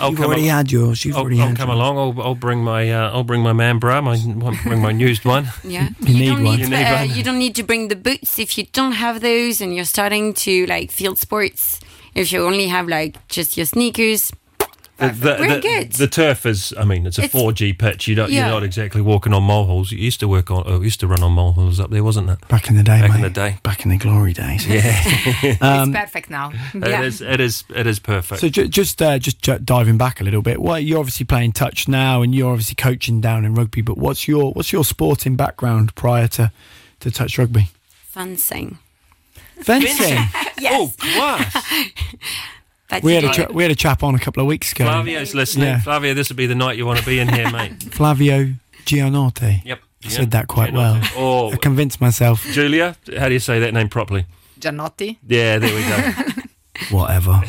S3: I'll
S4: You've already
S3: al-
S4: had yours. You've
S3: I'll,
S4: already
S3: I'll
S4: had
S3: come
S4: yours.
S3: along. I'll, I'll bring my uh, I'll bring my man bra. My I'll bring my [laughs] used one.
S6: Yeah,
S4: You need
S6: don't
S4: one.
S6: need,
S3: You need
S6: uh,
S3: one.
S6: you don't need to bring the boots if you don't have those, and you're starting to like field sports. If you only have like just your sneakers,
S3: The, uh, the,
S6: Very
S3: the-
S6: good.
S3: the turf is. I mean, it's a
S6: It's-
S3: 4G pitch. You don't.
S6: Yeah.
S3: You're not exactly walking on moleholes. You used to work on. Oh, used to run on moleholes up there, wasn't it?
S4: Back in the day,
S3: Back in the day.
S4: Back in the glory days.
S3: Yeah, [laughs]
S5: it's um, perfect now.
S3: it
S5: yeah.
S3: is. It is. It is perfect.
S4: So ju- just uh, just ju- diving back a little bit. Well, you're obviously playing touch now, and you're obviously coaching down in rugby. But what's your what's your sporting background prior to to touch rugby?
S6: fencing.
S4: Fencing. [laughs]
S3: Oh, class! [laughs]
S6: But
S4: we had a
S6: you-
S4: cha- we had a chap on a couple of weeks ago.
S3: Flavio's listening.
S4: Yeah.
S3: Flavio, this would be the night you want to be in here, mate. [laughs]
S4: Flavio Gianotti.
S3: Yep.
S4: I said that quite well.
S3: Oh,
S4: I convinced myself.
S3: Giulia, how do you say that name properly?
S5: Giannotti.
S3: Yeah, there we go. [laughs]
S4: Whatever.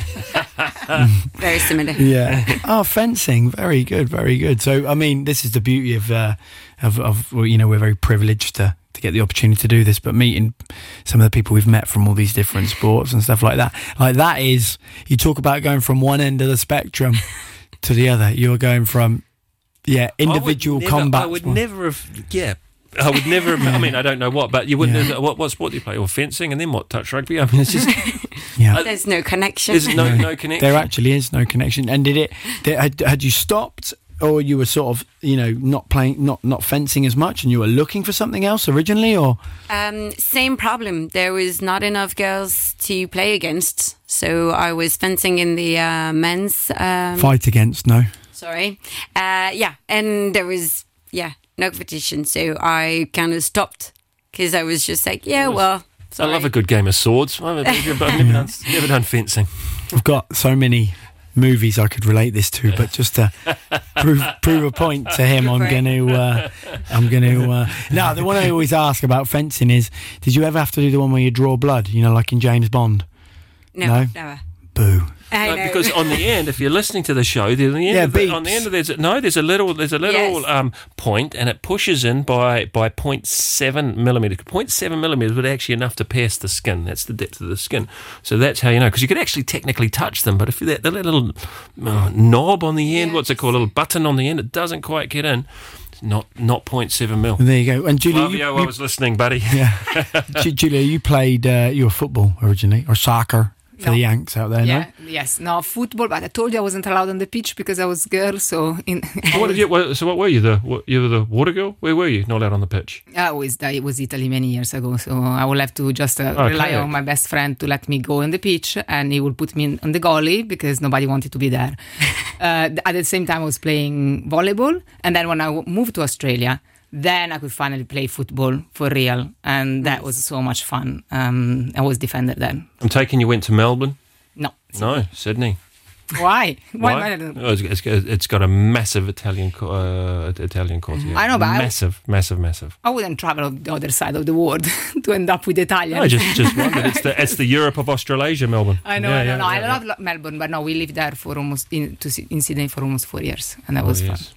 S4: [laughs]
S6: very similar.
S4: Yeah. oh, fencing. Very good. Very good. So, I mean, this is the beauty of, uh, of, of you know, we're very privileged to, to get the opportunity to do this, but meeting some of the people we've met from all these different [laughs] sports and stuff like that, like that is, you talk about going from one end of the spectrum [laughs] to the other. You're going from, yeah, individual
S3: I would
S4: combat.
S3: I would never have. Yeah. I would never have. I mean, I don't know what, but you wouldn't.
S4: Yeah.
S3: Have, what, what sport do you play? Or fencing, and then what? Touch rugby. I mean, it's just [laughs]
S4: yeah.
S6: There's no connection.
S3: there's no no connection.
S4: There actually is no connection. And did it? Did, had, had you stopped, or you were sort of, you know, not playing, not not fencing as much, and you were looking for something else originally, or
S6: Um, same problem. There was not enough girls to play against, so I was fencing in the uh, men's. Um,
S4: fight against? No.
S6: sorry, uh, yeah, and there was yeah no competition, so I kind of stopped because I was just like, yeah, well,
S3: I love a good game of swords. I've never, I've never, done, [laughs] never done fencing.
S4: I've got so many movies I could relate this to, but just to [laughs] prove prove a point to him, I'm going to uh, I'm going to. Uh, now, the one I [laughs] always ask about fencing is: Did you ever have to do the one where you draw blood? You know, like in James Bond.
S6: No,
S4: No?
S6: never.
S4: Boo.
S6: I
S3: No,
S6: know.
S3: because on the [laughs] end, if you're listening to the show, there's the end
S4: Yeah,
S3: of the, on the end of there's no, there's a little, there's a little
S6: Yes.
S3: um, point, and it pushes in by by 0.7 millimeters. 0.7 millimeters would actually enough to pierce the skin. That's the depth of the skin. So that's how you know, because you could actually technically touch them, but if that the little uh, knob on the end, what's it called, a little button on the end, it doesn't quite get in. Not not 0.7 mil.
S4: And there you go. And Giulia, you,
S3: Flavio, I
S4: you-
S3: was listening, buddy.
S4: yeah, [laughs] Giulia, you played uh, you were football originally or soccer for
S5: No.
S4: the Yanks out there,
S5: Yeah, yes, no football. But I told you I wasn't allowed on the pitch because I was a girl. So in
S3: So what did you? What, so what were you? The what, you were the water girl? Where were you? Not allowed on the pitch.
S5: I was it was Italy many years ago. So I will have to just uh,
S3: Okay.
S5: rely on my best friend to let me go on the pitch, and he would put me in, on the goalie because nobody wanted to be there. [laughs] uh, at the same time, I was playing volleyball, and then when I w- moved to Australia. Then I could finally play football for real, and that was so much fun. Um, I was defender then.
S3: I'm taking you went to Melbourne.
S5: No,
S3: No, Sydney.
S5: why? Why?
S3: Why? Oh, it's, it's, got a massive Italian uh, Italian course. Yeah.
S5: I know, but I-
S3: massive, massive, massive.
S5: I wouldn't travel on the other side of the world [laughs] to end up with Italian.
S3: I just just wondered. It's the it's the Europe of Australasia, Melbourne.
S5: I know,
S3: Yeah,
S5: I know,
S3: yeah,
S5: no, I love Lo- Melbourne, but no, we lived there for almost in to, in Sydney for almost four years, and that
S3: Oh,
S5: was
S3: yes.
S5: fun.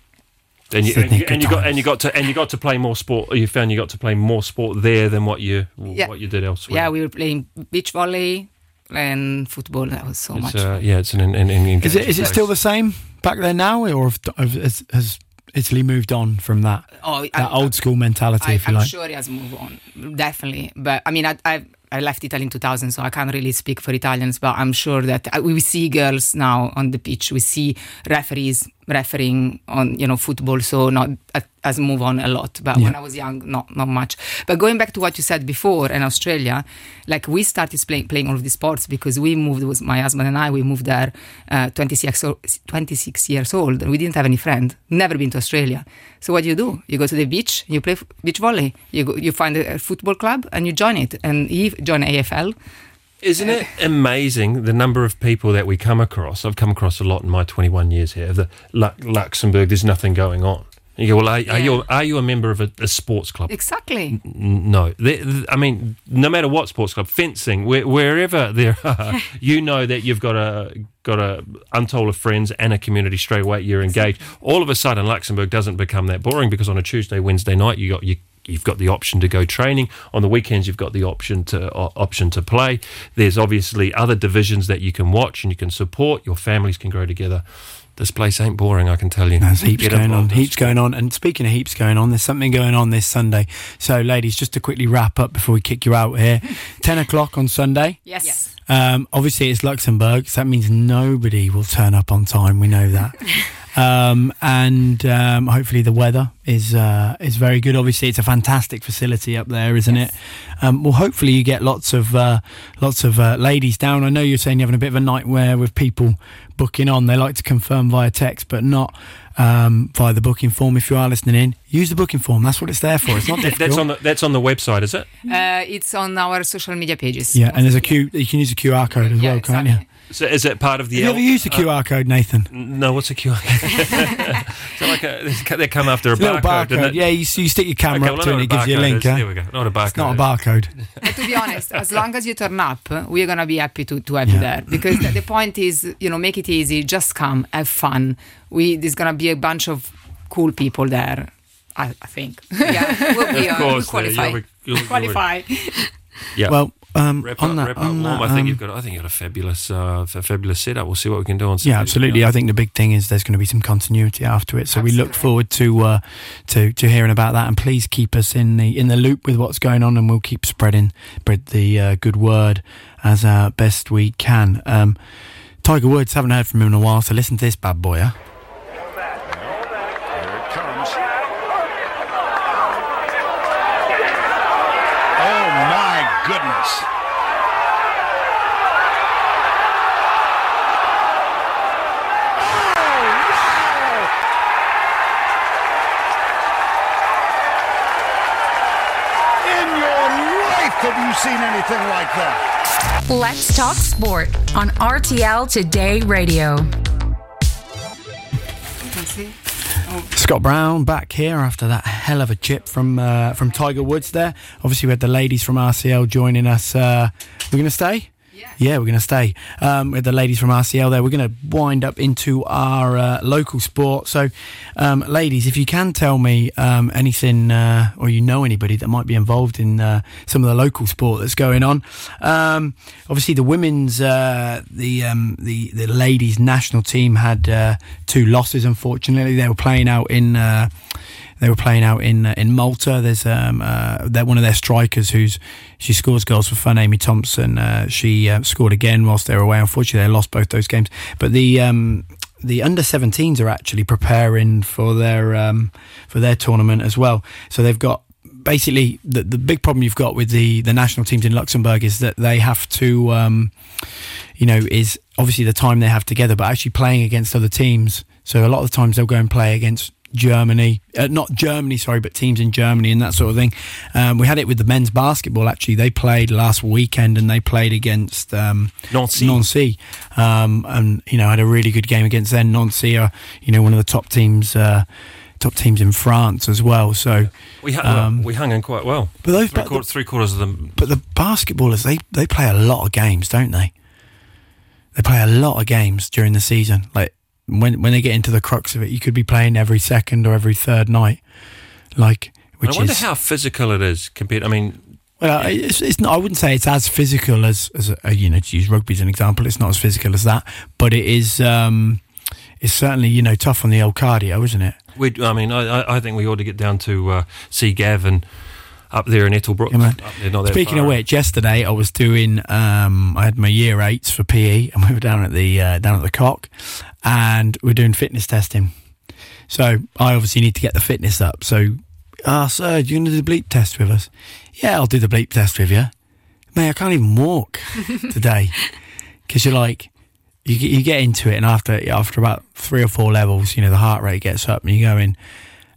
S3: And you, and,
S4: Sydney,
S3: you, and you got and you got to and you got to play more sport. You found you got to play more sport there than what you
S5: Yeah.
S3: what you did elsewhere.
S5: Yeah, we were playing beach volley and football. That was so
S3: it's,
S5: much.
S3: uh, yeah, it's an, an, an
S4: Is it is it still the same back there now, or have, have, has, has Italy moved on from that
S5: oh,
S4: that old school mentality,
S5: I,
S4: if you
S5: I'm
S4: like?
S5: sure it has moved on, definitely. But I mean, I, I I left Italy in 2000, so I can't really speak for Italians. But I'm sure that uh, we see girls now on the pitch. We see referees refereeing on you know football. So not as move on a lot. But when I was young, not not much. But going back to what you said before in Australia, like we started playing playing all of these sports because we moved. with my husband and I. We moved there, uh, 26 o- 26 years old. We didn't have any friend. Never been to Australia. So what do you do? You go to the beach. You play beach volley. You go, you find a, a football club and you join it. And he joined AFL.
S3: Isn't it amazing the number of people that we come across? I've come across a lot in my 21 years here. The Luxembourg, there's nothing going on. You go, well, are, are you are you a member of a, a sports club?
S5: Exactly.
S3: N- No, There- th- I mean, no matter what sports club, fencing, where, wherever there [laughs] are, [laughs] you know that you've got a got a untold of friends and a community straight away. You're engaged. All of a sudden, Luxembourg doesn't become that boring because on a Tuesday, Wednesday night, you got you. You've got the option to go training on the weekends. You've got the option to o- option to play. There's obviously other divisions that you can watch and you can support. Your families can grow together. This place ain't boring, I can tell you.
S4: There's heaps
S3: Get
S4: going on.
S3: involved in
S4: Heaps going on. And speaking of heaps going on, there's something going on this Sunday. So, ladies, just to quickly wrap up before we kick you out here [laughs] 10 o'clock on Sunday.
S5: Yes.
S4: Um, obviously, it's Luxembourg, so that means nobody will turn up on time. We know that. [laughs] um, and um, hopefully, the weather is uh, is very good. Obviously, it's a fantastic facility up there, isn't it? Um, well, hopefully, you get lots of uh, lots of uh, ladies down. I know you're saying you're having a bit of a nightmare with people booking on. They like to confirm via text, but not um, via the booking form. If you are listening in, use the booking form. That's what it's there for. It's not [laughs] difficult.
S3: That's on the that's on the website, is it?
S5: Uh, it's on our social media pages.
S4: yeah, and there's a Q. You can use a QR code as
S5: Yeah,
S4: well, can't you?
S5: Exactly.
S3: So is it part of the?
S4: Have you ever used a QR code, Nathan?
S3: No, what's a QR? so [laughs] like a, they come after a
S4: It's a
S3: barcode, doesn't
S4: barcode.
S3: it?
S4: Yeah, you, you stick your camera
S3: Okay,
S4: up
S3: well,
S4: to it and it gives you a link.
S3: is.
S4: huh?
S3: There we go. Not a barcode.
S4: It's not a barcode.
S5: But [laughs] [laughs] to be honest, as long as you turn up, we're gonna be happy to, to have you there because the, the point is, you know, make it easy. Just come, have fun. We there's gonna be a bunch of cool people there. I, I think
S6: yeah, we'll be
S3: Of
S6: uh,
S3: course,
S6: we'll
S3: uh,
S6: qualify.
S3: you'll be- you'll
S5: qualify.
S3: Yeah.
S4: Well, um,
S3: Wrap
S4: on
S3: up,
S4: that,
S3: wrap up, Warm.
S4: that,
S3: I think
S4: um,
S3: you've got. I think you've got a fabulous, uh, a fabulous setup. We'll see what we can do on.
S4: yeah, absolutely. I think the big thing is there's going to be some continuity after it, so we look forward to uh, to to hearing about that. And please keep us in the in the loop with what's going on, and we'll keep spreading spread the uh, good word as uh, best we can. Um, Tiger Woods haven't heard from him in a while, so listen to this bad boy. Huh?
S7: Here it comes. Oh my oh, goodness. In your life have you seen anything like that?
S2: Let's talk sport on RTL Today Radio.
S4: Scott Brown back here after that hell of a chip from uh, from Tiger Woods there. Obviously, we had the ladies from RCL joining us. Uh, we're going to stay? Yeah, we're going to stay um, with the ladies from RCL there. We're going to wind up into our uh, local sport. So, um, ladies, if you can tell me um, anything uh, or you know anybody that might be involved in uh, some of the local sport that's going on. Um, obviously, the women's, uh, the, um, the the ladies national team had uh, two losses. Unfortunately, they were playing out in. They were playing out in uh, in Malta. There's um uh, one of their strikers who's she scores goals for fun. Amy Thompson. Uh, she uh, scored again whilst they were away. Unfortunately, they lost both those games. But the um, the under 17s are actually preparing for their um, for their tournament as well. So they've got basically the the big problem you've got with the the national teams in Luxembourg is that they have to um, you know is obviously the time they have together, but actually playing against other teams. So a lot of the times they'll go and play against Germany, uh, not Germany, sorry, but teams in Germany and that sort of thing. Um, we had it with the men's basketball. Actually, they played last weekend and they played against um,
S3: Nancy.
S4: Nancy, um, and you know had a really good game against them. Nancy are you know one of the top teams. Uh, Top teams in France as well, so
S3: We, hu-
S4: Um,
S3: we hung in quite well.
S4: but those,
S3: Three, quarters, three quarters of them.
S4: but the basketballers they they play a lot of games, don't they? They play a lot of games during the season. Like when when they get into the crux of it, you could be playing every second or every third night. Like which
S3: I wonder
S4: is
S3: how physical it is compared. I mean,
S4: well, it's, it's not, I wouldn't say it's as physical as as a, you know to use rugby as an example. It's not as physical as that, but it is. Um, it's certainly you know tough on the old cardio, isn't it?
S3: we. I mean, I, I- think we ought to get down to uh, see Gavin up there in Ettelbruck.
S4: Yeah,
S3: there,
S4: Speaking of which, yesterday I was doing. Um, I had my year eights for PE, and we were down at the uh, down at the Coque, and we are doing fitness testing. So I obviously need to get the fitness up. So, ah, sir, do you want to do the bleep test with us? Yeah, I'll do the bleep test with you. Mate, I can't even walk [laughs] today because you're like. You, get- you get into it, and after after about three or four levels, you know the heart rate gets up, and you go in,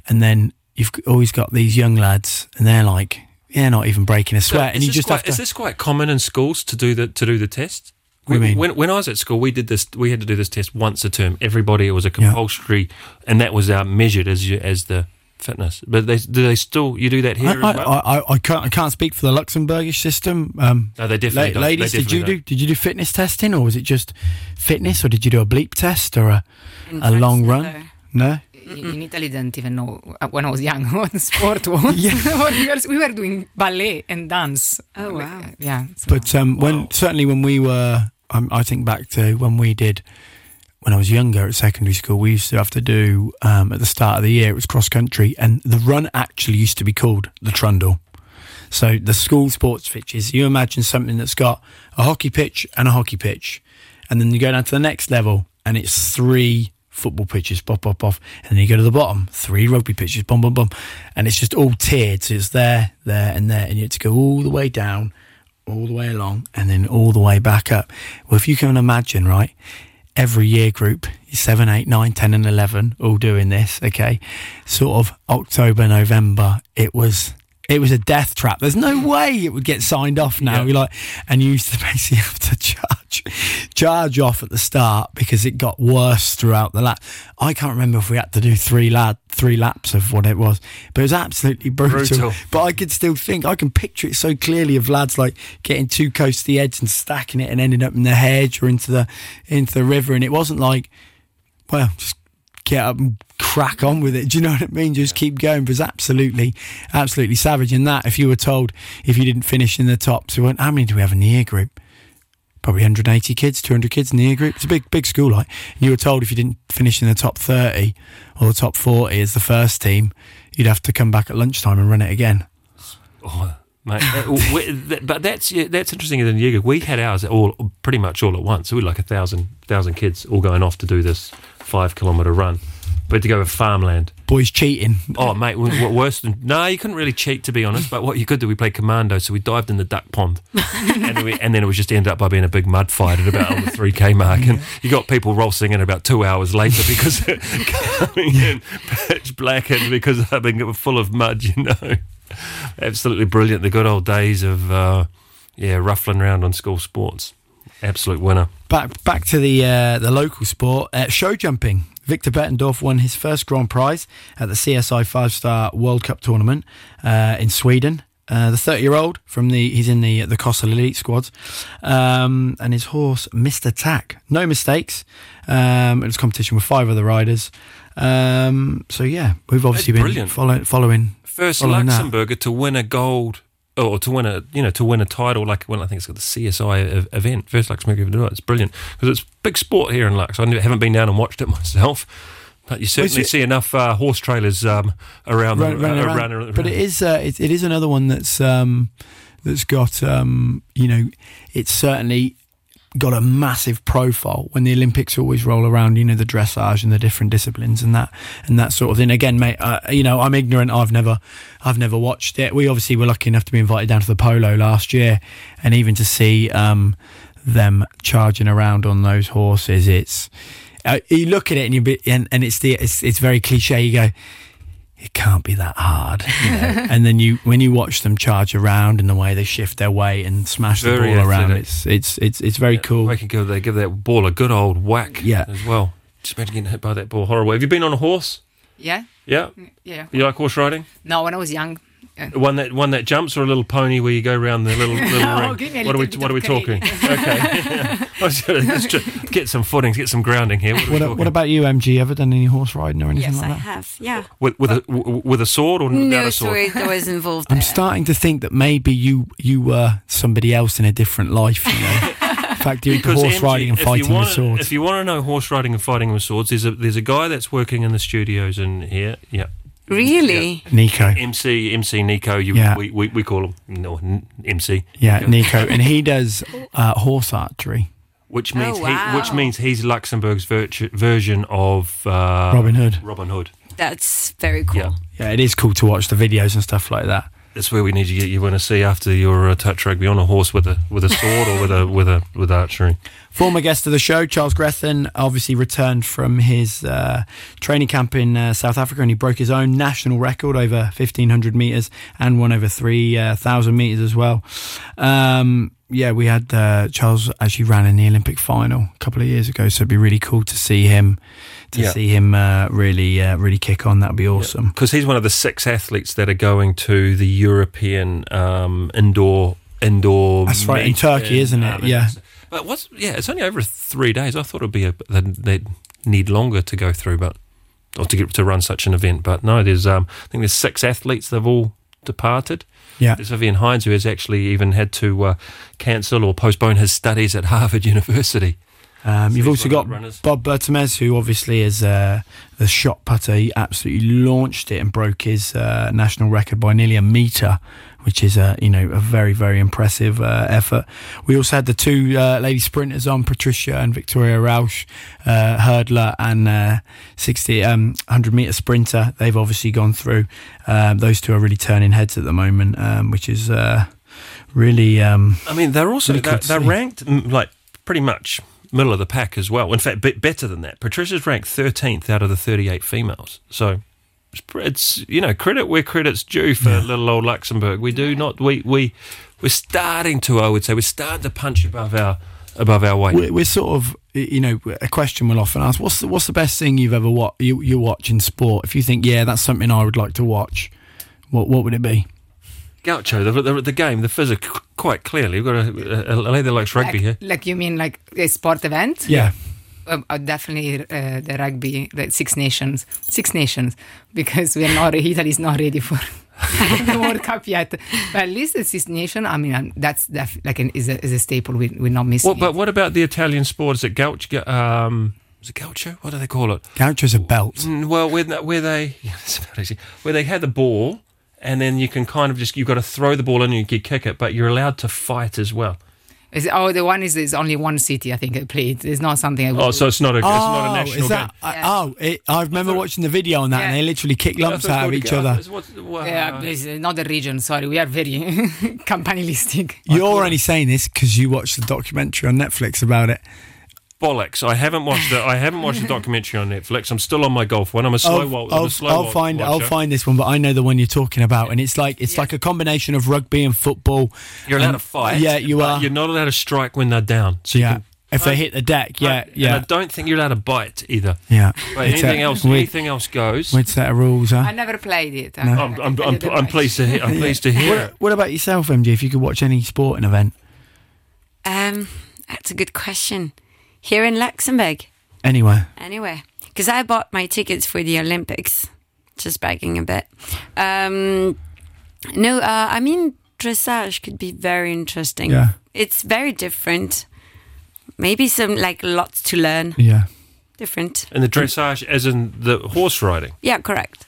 S4: and then you've always got these young lads, and they're like, they're not even breaking a
S3: So
S4: sweat, and you just
S3: quite,
S4: have to.
S3: is this quite common in schools to do the to do the test?
S4: What do you mean?
S3: When, when I was at school, we did this. We had to do this test once a term. Everybody, it was a compulsory, and that was uh, measured as you, as the fitness. But they do they still you do that here
S4: I,
S3: as well?
S4: I, I, I can't I can't speak for the Luxembourgish system. Um,
S3: no, they definitely
S4: la-
S3: don't.
S4: ladies,
S3: They
S4: did you
S3: definitely
S4: do did you do fitness testing, or was it just fitness, or did you do a bleep test or a,
S6: In
S4: a long
S6: no.
S4: run? No.
S5: In in Italy, didn't even know uh, when I was young [laughs] what sport [laughs] was.
S4: Yeah. [laughs]
S5: we, were, doing ballet and dance.
S6: Oh, wow.
S5: Yeah. so-
S4: But um, when certainly when we were, um, I think back to when we did when I was younger at secondary school, we used to have to do um, at the start of the year. It was cross country, and the run actually used to be called the trundle. So the school sports pitches. You imagine something that's got a hockey pitch and a hockey pitch, and then you go down to the next level, and it's three football pitches, pop, pop, off, and then you go to the bottom, three rugby pitches, bum, bum, bum, and it's just all tiered. So it's there, there, and there, and you have to go all the way down all the way along and then all the way back up. Well, if you can imagine, right, every year group, seven, eight, nine, ten, and 11, all doing this, okay, sort of October, November, it was. It was a death trap. There's no way it would get signed off now.
S3: Yeah.
S4: You're like, and you used to [laughs] basically have to charge, charge off at the start because it got worse throughout the lap. I can't remember if we had to do three lap, three laps of what it was, but it was absolutely brutal.
S3: Brutal.
S4: But I could still think, I can picture it so clearly of lads like getting too close to the edge and stacking it and ending up in the hedge or into the into the river. And it wasn't like, well, just get up and crack on with it. Do you know what I mean? Just keep going. It was absolutely, absolutely savage. And that, if you were told if you didn't finish in the top, so how many do we have in the year group? Probably 180 kids, 200 kids in the year group. It's a big, big school, like. And you were told if you didn't finish in the top 30 or the top 40 as the first team, you'd have to come back at lunchtime and run it again.
S3: Oh, mate. We- but that's yeah, that's interesting in the Jaeger. We had ours all pretty much all at once. We were like a thousand thousand kids all going off to do this five kilometre run. But to go with farmland.
S4: Boys cheating.
S3: Oh, mate, w- w- worse than no, you couldn't really cheat to be honest. But what you could do, we played commando, so we dived in the duck pond, [laughs] and, we, and then it was just ended up by being a big mud fight at about on the three k mark, and you got people rossing in about two hours later because [laughs] [laughs] coming in pitch black and because I've been full of mud, you know. Absolutely brilliant. The good old days of uh, yeah, ruffling around on school sports. Absolute winner.
S4: Back back to the uh, the local sport, uh, show jumping. Victor Bettendorf won his first grand prize at the CSI Five Star World Cup tournament uh, in Sweden. Uh, the 30 year old from the he's in the the COSL Elite squads, um, and his horse Mister Tac. No mistakes. Um, it was competition with five other riders. Um, so yeah, we've obviously
S3: That's
S4: been
S3: brilliant.
S4: follow, following
S3: First
S4: following that.
S3: To win a gold or to win a you know to win a title like well I think it's got the CSI event first to do it. It's brilliant because it's big sport here in Lux. I haven't been down and watched it myself, but you certainly see enough uh, horse trailers um, around,
S4: Run-
S3: the, uh,
S4: around.
S3: around-
S4: But it is uh, it, it is another one that's um, that's got um, you know it's certainly got a massive profile when the Olympics always roll around. You know the dressage and the different disciplines and that and that sort of thing. Again, mate, uh, you know I'm ignorant. I've never I've never watched it. We obviously were lucky enough to be invited down to the polo last year, and even to see um, them charging around on those horses, it's. Uh, you look at it and you and, and it's the it's, it's very cliche. You go, it can't be that hard. you know. [laughs] and then you when you watch them charge around and the way they shift their weight and smash
S3: Very
S4: the ball around,
S3: athletic.
S4: it's it's it's it's very cool.
S3: They can give, they give that ball a good old whack
S4: Yeah.
S3: as well. Just imagine getting hit by that ball. Horrible. Have you been on a horse?
S5: Yeah,
S3: Yeah.
S5: yeah.
S3: You like horse riding?
S5: No, when I was young. Uh,
S3: One that one that jumps or a little pony where you go around the little [laughs] little
S5: No,
S3: ring?
S5: give
S3: what are we what are we talking? [laughs] okay. I was gonna- Let's get some footings, get some grounding here. What,
S4: What, what about you, MG? Ever done any horse riding or anything
S6: Yes,
S4: like
S6: I
S4: that?
S6: have. Yeah.
S3: with with a w- with a sword or without
S6: No
S3: a sword?
S6: sword was involved.
S4: I'm
S6: there.
S4: starting to think that maybe you you were somebody else in a different life. You know, [laughs] in fact, you're
S3: Because
S4: horse
S3: MG,
S4: riding and fighting
S3: wanna,
S4: with swords.
S3: If you want to know horse riding and fighting with swords, there's a there's a guy that's working in the studios in here. Yeah.
S6: Really?
S4: Nico,
S3: MC MC Nico, you,
S4: Yeah.
S3: we, we we call him no MC.
S4: yeah, Nico, and he does uh, horse archery.
S3: which means
S6: Oh,
S3: he, which means he's Luxembourg's virtu- version of uh,
S4: Robin Hood.
S3: Robin Hood.
S6: That's very cool.
S3: Yeah.
S4: Yeah, it is cool to watch the videos and stuff like that.
S3: That's where we need to get you want to see after your uh, touch rugby on a horse with a with a sword or with a with a with archery.
S4: Former guest of the show, Charles Grethen, obviously returned from his uh, training camp in uh, South Africa and he broke his own national record over 1,500 metres and one over 3,000 metres as well. Um, yeah, we had uh, Charles actually ran in the Olympic final a couple of years ago, so it'd be really cool to see him to
S3: Yeah.
S4: see him uh, really uh, really kick on. That'd be awesome.
S3: because he's one of the six athletes that are going to the European um, indoor indoor.
S4: That's right, in Turkey, isn't it?
S3: um,
S4: Yeah.
S3: But what's yeah, it's only over three days. I thought it'd be a they'd, they'd need longer to go through, but or to get to run such an event. But no, there's um, I think there's six athletes. They've all departed.
S4: Yeah.
S3: There's Vivien Henz who has actually even had to uh, cancel or postpone his studies at [laughs] Harvard University.
S4: Um,
S3: So
S4: you've also got
S3: runners.
S4: Bob Bertemes, who obviously is uh, the shot putter. He absolutely launched it and broke his uh, national record by nearly a metre, which is a you know a very very impressive uh, effort. We also had the two uh, lady sprinters on, Patrizia and Victoria Rausch, uh, hurdler and uh, 60 um, 100 metre sprinter. They've obviously gone through. Um, those two are really turning heads at the moment, um, which is uh, really. Um,
S3: I mean, they're also
S4: Really
S3: they're, they're ranked mm, like pretty much middle of the pack as well. In fact, bit better than that. Patrizia's ranked 13th out of the 38 females. So it's, it's you know credit where credit's due for little old Luxembourg. We do not we we we're starting to I would say we're starting to punch above our above our weight.
S4: we're, we're sort of you know a question we'll often ask what's the, what's the best thing you've ever watched you, you watch in sport if you think yeah that's something i would like to watch what what would it be
S3: Calcio, the, the, the game, the physics, quite clearly. We've got a, a, a lady that likes rugby
S5: like,
S3: here.
S5: like you mean like a sport event?
S4: yeah
S5: uh, definitely uh, the rugby, the Six Nations, Six Nations, because we are not Italy's not ready for [laughs] the World Cup yet. But at least the Six Nations, I mean, um, that's def- like an, is a is a staple. We we're not missing.
S3: What, but
S5: it.
S3: what about the Italian sport? Is it Calcio? Um, is it Calcio? What do they call it?
S4: calcio's a belt
S3: Mm, Well, where, where they yeah, [laughs] it's about easy. where they had the ball, and then you can kind of just you've got to throw the ball in and you can kick it, but you're allowed to fight as well.
S5: Is, oh, the one is is only one city. I think it played. It's not something. I
S3: Oh, so it's not a it's not a
S4: Oh,
S3: national
S4: is that,
S3: game.
S4: I-
S5: Yeah.
S4: oh, it, I remember watching the video on that, and they literally kick lumps out of each other.
S5: Yeah, it's not the region. Sorry, we are very [laughs] campanilistic.
S4: You're only saying this because you watched the documentary on Netflix about it.
S3: Bollocks. I haven't watched the I haven't watched the documentary on Netflix. I'm still on my golf one. I'm a slow
S4: I'll,
S3: wa- I'm
S4: I'll,
S3: a slow
S4: I'll
S3: wa-
S4: find I'll find this one, but I know the one you're talking about, and it's like it's like a combination of rugby and football.
S3: You're allowed
S4: And-
S3: to fight.
S4: Yeah, you are.
S3: You're not allowed to strike when they're down. So you
S4: yeah,
S3: can,
S4: if they hit the deck, yeah,
S3: And
S4: yeah,
S3: I don't think you're allowed to bite either.
S4: yeah.
S3: But anything
S4: a
S3: else,
S4: weird-
S3: anything else goes.
S4: Weird set of rules, huh?
S5: I never played it.
S3: I'm, I'm, I'm, I'm pleased to hear. I'm [laughs] pleased to hear
S4: What,
S3: it.
S4: what about yourself, MG? If you could watch any sporting event,
S6: Um, that's a good question. Here in Luxembourg,
S4: anywhere.
S6: Anywhere. because I bought my tickets for the Olympics. Just bragging a bit. Um, no, uh, I mean dressage could be very interesting.
S4: Yeah.
S6: It's very different. Maybe some like lots to learn.
S4: Yeah.
S6: Different.
S3: And the dressage, as in the horse riding.
S6: Yeah, correct.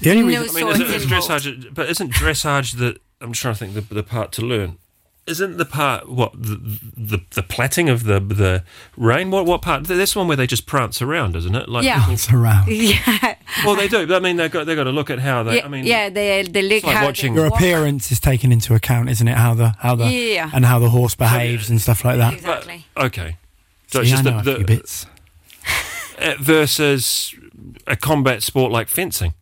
S4: The only
S6: No
S4: reason
S3: I mean, is,
S6: swords
S3: it, is dressage, but isn't dressage the? I'm trying to think the the part to learn. Isn't the part what the the, the plaiting of the the rain? What what part? That's one where they just prance around, isn't it? Like,
S6: Yeah.
S4: it's around. [laughs]
S6: Yeah,
S3: Well, they do. But I mean, they've got they've got to look at how they.
S6: yeah,
S3: I mean,
S6: yeah. They they look
S3: like
S6: how
S3: watching-
S4: Your appearance is taken into account, isn't it? How the how the
S6: Yeah.
S4: and how the horse behaves and stuff like that.
S3: but-
S6: Exactly.
S3: okay. So
S4: See,
S3: it's
S4: I
S3: just
S4: know
S3: the,
S4: a few
S3: the
S4: bits.
S3: uh, [laughs] versus a combat sport like fencing.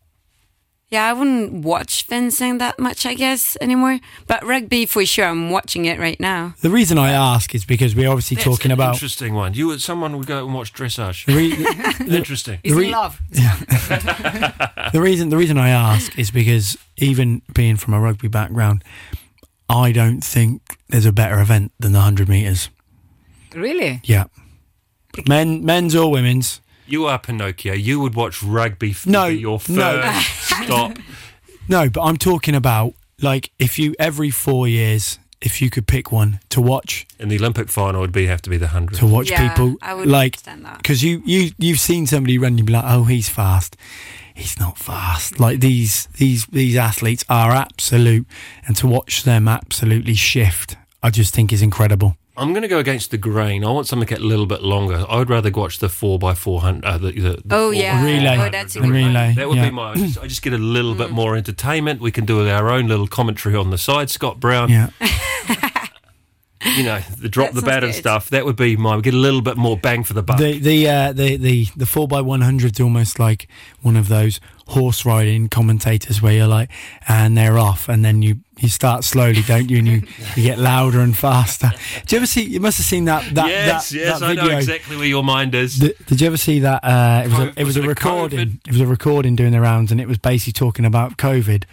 S6: Yeah, I wouldn't watch fencing that much, I guess, anymore. But rugby, for sure, I'm watching it right now.
S4: The reason I ask is because we're obviously
S3: That's
S4: talking
S3: an
S4: about
S3: interesting one. You someone would go and watch dressage.
S4: the, re- [laughs]
S3: Interesting.
S5: He's
S4: The re-
S5: in love. [laughs]
S4: the reason. The reason I ask is because even being from a rugby background, I don't think there's a better event than the hundred meters.
S5: Really?
S4: Yeah, men, men's or women's.
S3: You are Pinocchio. You would watch rugby for
S4: No,
S3: your first
S4: no. [laughs]
S3: stop.
S4: No, but I'm talking about like if you every four years, if you could pick one to watch,
S3: And the Olympic final would be have to be the hundred.
S4: to watch
S6: Yeah,
S4: people
S6: I would
S4: like
S6: understand that.
S4: because you you you've seen somebody run, you'd be like, oh, he's fast. He's not fast. Like these these these athletes are absolute, and to watch them absolutely shift, I just think is incredible.
S3: I'm going to go against the grain. I want something a little bit longer. I would rather watch the four by four hundred. Uh, the, the, the
S6: Oh,
S3: four
S6: yeah.
S4: relay,
S6: Oh, that's a good one.
S4: relay.
S3: That would
S4: yeah.
S3: be my. I just, I just get a little bit more entertainment. We can do our own little commentary on the side. Scott Brown,
S4: yeah. [laughs]
S3: you know, the drop
S6: That
S3: the bat and stuff. That would be my. We get a little bit more bang for the buck.
S4: The the uh, the the the four by one hundred's almost like one of those horse riding commentators where you're like, and they're off, and then you you start slowly, don't you? And you, [laughs] you get louder and faster. Did you ever see? You must have seen that that
S3: yes,
S4: that,
S3: yes,
S4: that
S3: I know exactly where your mind is.
S4: Did, did you ever see that? Uh, it was a, it was,
S3: was
S4: a
S3: it
S4: recording.
S3: COVID?
S4: It was a recording doing the rounds, and it was basically talking about COVID,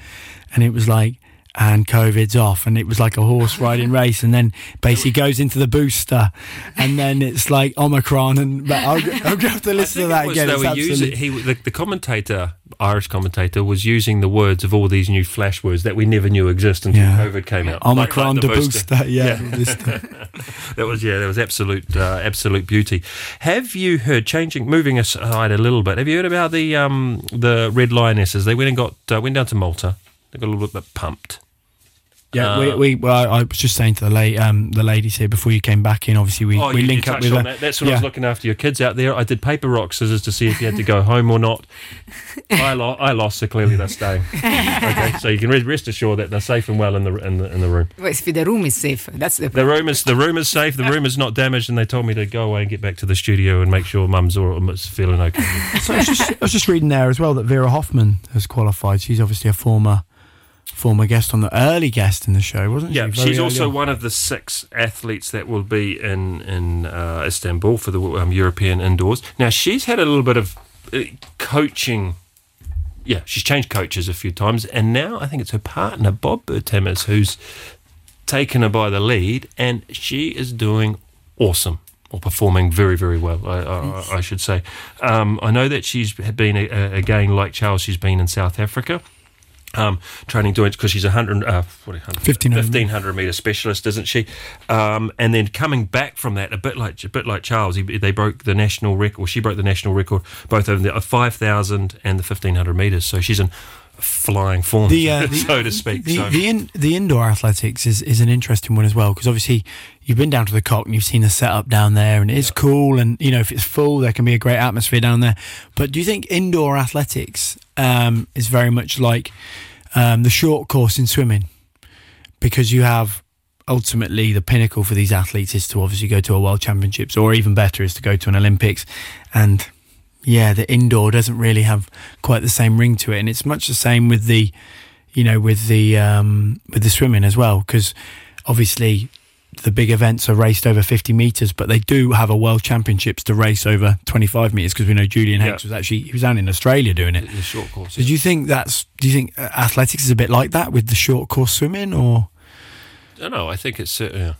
S4: and it was like. And COVID's off, and it was like a horse riding [laughs] race, and then basically goes into the booster, and then it's like Omicron, and but I'll, I'll have to listen to that again.
S3: they were using, he, the, the commentator, Irish commentator, was using the words of all these new flash words that we never knew exist until
S4: Yeah.
S3: COVID came out.
S4: Omicron,
S3: Like-
S4: the
S3: like
S4: booster, yeah, booster. [laughs]
S3: That was yeah, that was absolute uh, absolute beauty. Have you heard changing, moving aside a little bit? Have you heard about the um, the Red Lionesses? They went and got uh, went down to Malta. They got a little bit pumped.
S4: Yeah,
S3: Uh,
S4: we, we well, I, I was just saying to the late um, the ladies here before you came back in. Obviously, we,
S3: Oh,
S4: we
S3: you,
S4: link
S3: you
S4: up with
S3: on that. That's when I was looking after your kids out there. I did paper rock scissors to see if you had to go home or not. I, lo- I lost, so clearly they're staying. Okay, so you can rest assured that they're safe and well in the in the, in the room.
S5: Well, if the room is safe, that's the
S3: The room is the room is safe. The room is not damaged, and they told me to go away and get back to the studio and make sure Mum's all is feeling okay.
S4: So I was, just, I was just reading there as well that Vera Hoffmann has qualified. She's obviously a former former guest on the early guest in the show, wasn't
S3: Yeah,
S4: she? Very
S3: she's also
S4: on.
S3: one of the six athletes that will be in in uh, Istanbul for the um, European indoors. Now she's had a little bit of uh, coaching. Yeah, she's changed coaches a few times, and now I think it's her partner Bob Bertemes who's taken her by the lead, and she is doing awesome. Or performing very, very well, I, I, I should say. Um, I know that she's been, a, a- again, like Charles, she's been in South Africa um, training doing because she's a hundred, uh, what,
S4: 1500.
S3: 1500 meter specialist, isn't she? Um, and then coming back from that, a bit like a bit like Charles, he, they broke the national record, or she broke the national record, both of the uh, 5000 and the 1500 meters. So she's in flying form,
S4: The, uh, [laughs] the-
S3: so to speak.
S4: The,
S3: so.
S4: the, in, the indoor athletics is, is an interesting one as well because obviously you've been down to the Coque and you've seen the setup down there and it's cool and you know if it's full there can be a great atmosphere down there. But do you think indoor athletics um, is very much like um, the short course in swimming. Because you have ultimately the pinnacle for these athletes is to obviously go to a world championships, or even better is to go to an Olympics. And yeah, the indoor doesn't really have quite the same ring to it, and it's much the same with the, you know, with the um, with the swimming as well, because obviously the big events are raced over 50 meters, but they do have a world championships to race over 25 meters because we know Julien
S3: Yeah.
S4: Henx was actually he was down in Australia doing it.
S3: The short course.
S4: So do you think that's do you think uh, athletics is a bit like that with the short course swimming or
S3: I don't know. I think it's uh,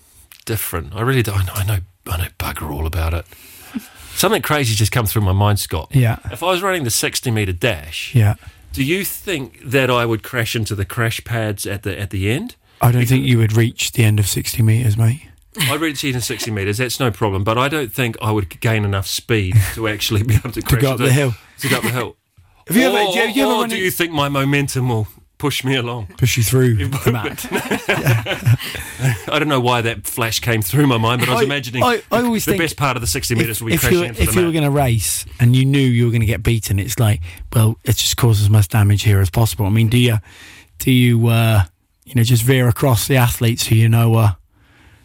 S3: different. I really don't. I know, I know. I know bugger all about it. [laughs] Something crazy just come through my mind, Scott.
S4: yeah
S3: If I was running the sixty meter dash,
S4: yeah
S3: do you think that I would crash into the crash pads at the at the end?
S4: I don't think you would reach the end of 60 meters mate [laughs]
S3: I'd reach in sixty meters. That's no problem. But I don't think I would gain enough speed to actually be able to [laughs] crash
S4: go up the hill.
S3: To go up the hill. [laughs]
S4: Have you ever- do you- ever
S3: or do you think my momentum will push me along?
S4: push you through the mat
S3: I don't know why that flash came through my mind, but I was
S4: I-
S3: imagining
S4: I- I always
S3: the best part of the sixty meters will be
S4: if
S3: crashing
S4: you
S3: into
S4: if you were going to race and you knew you were going to get beaten it's like well let's just cause as much damage here as possible I mean do you do you uh you know just veer across the athletes who you know uh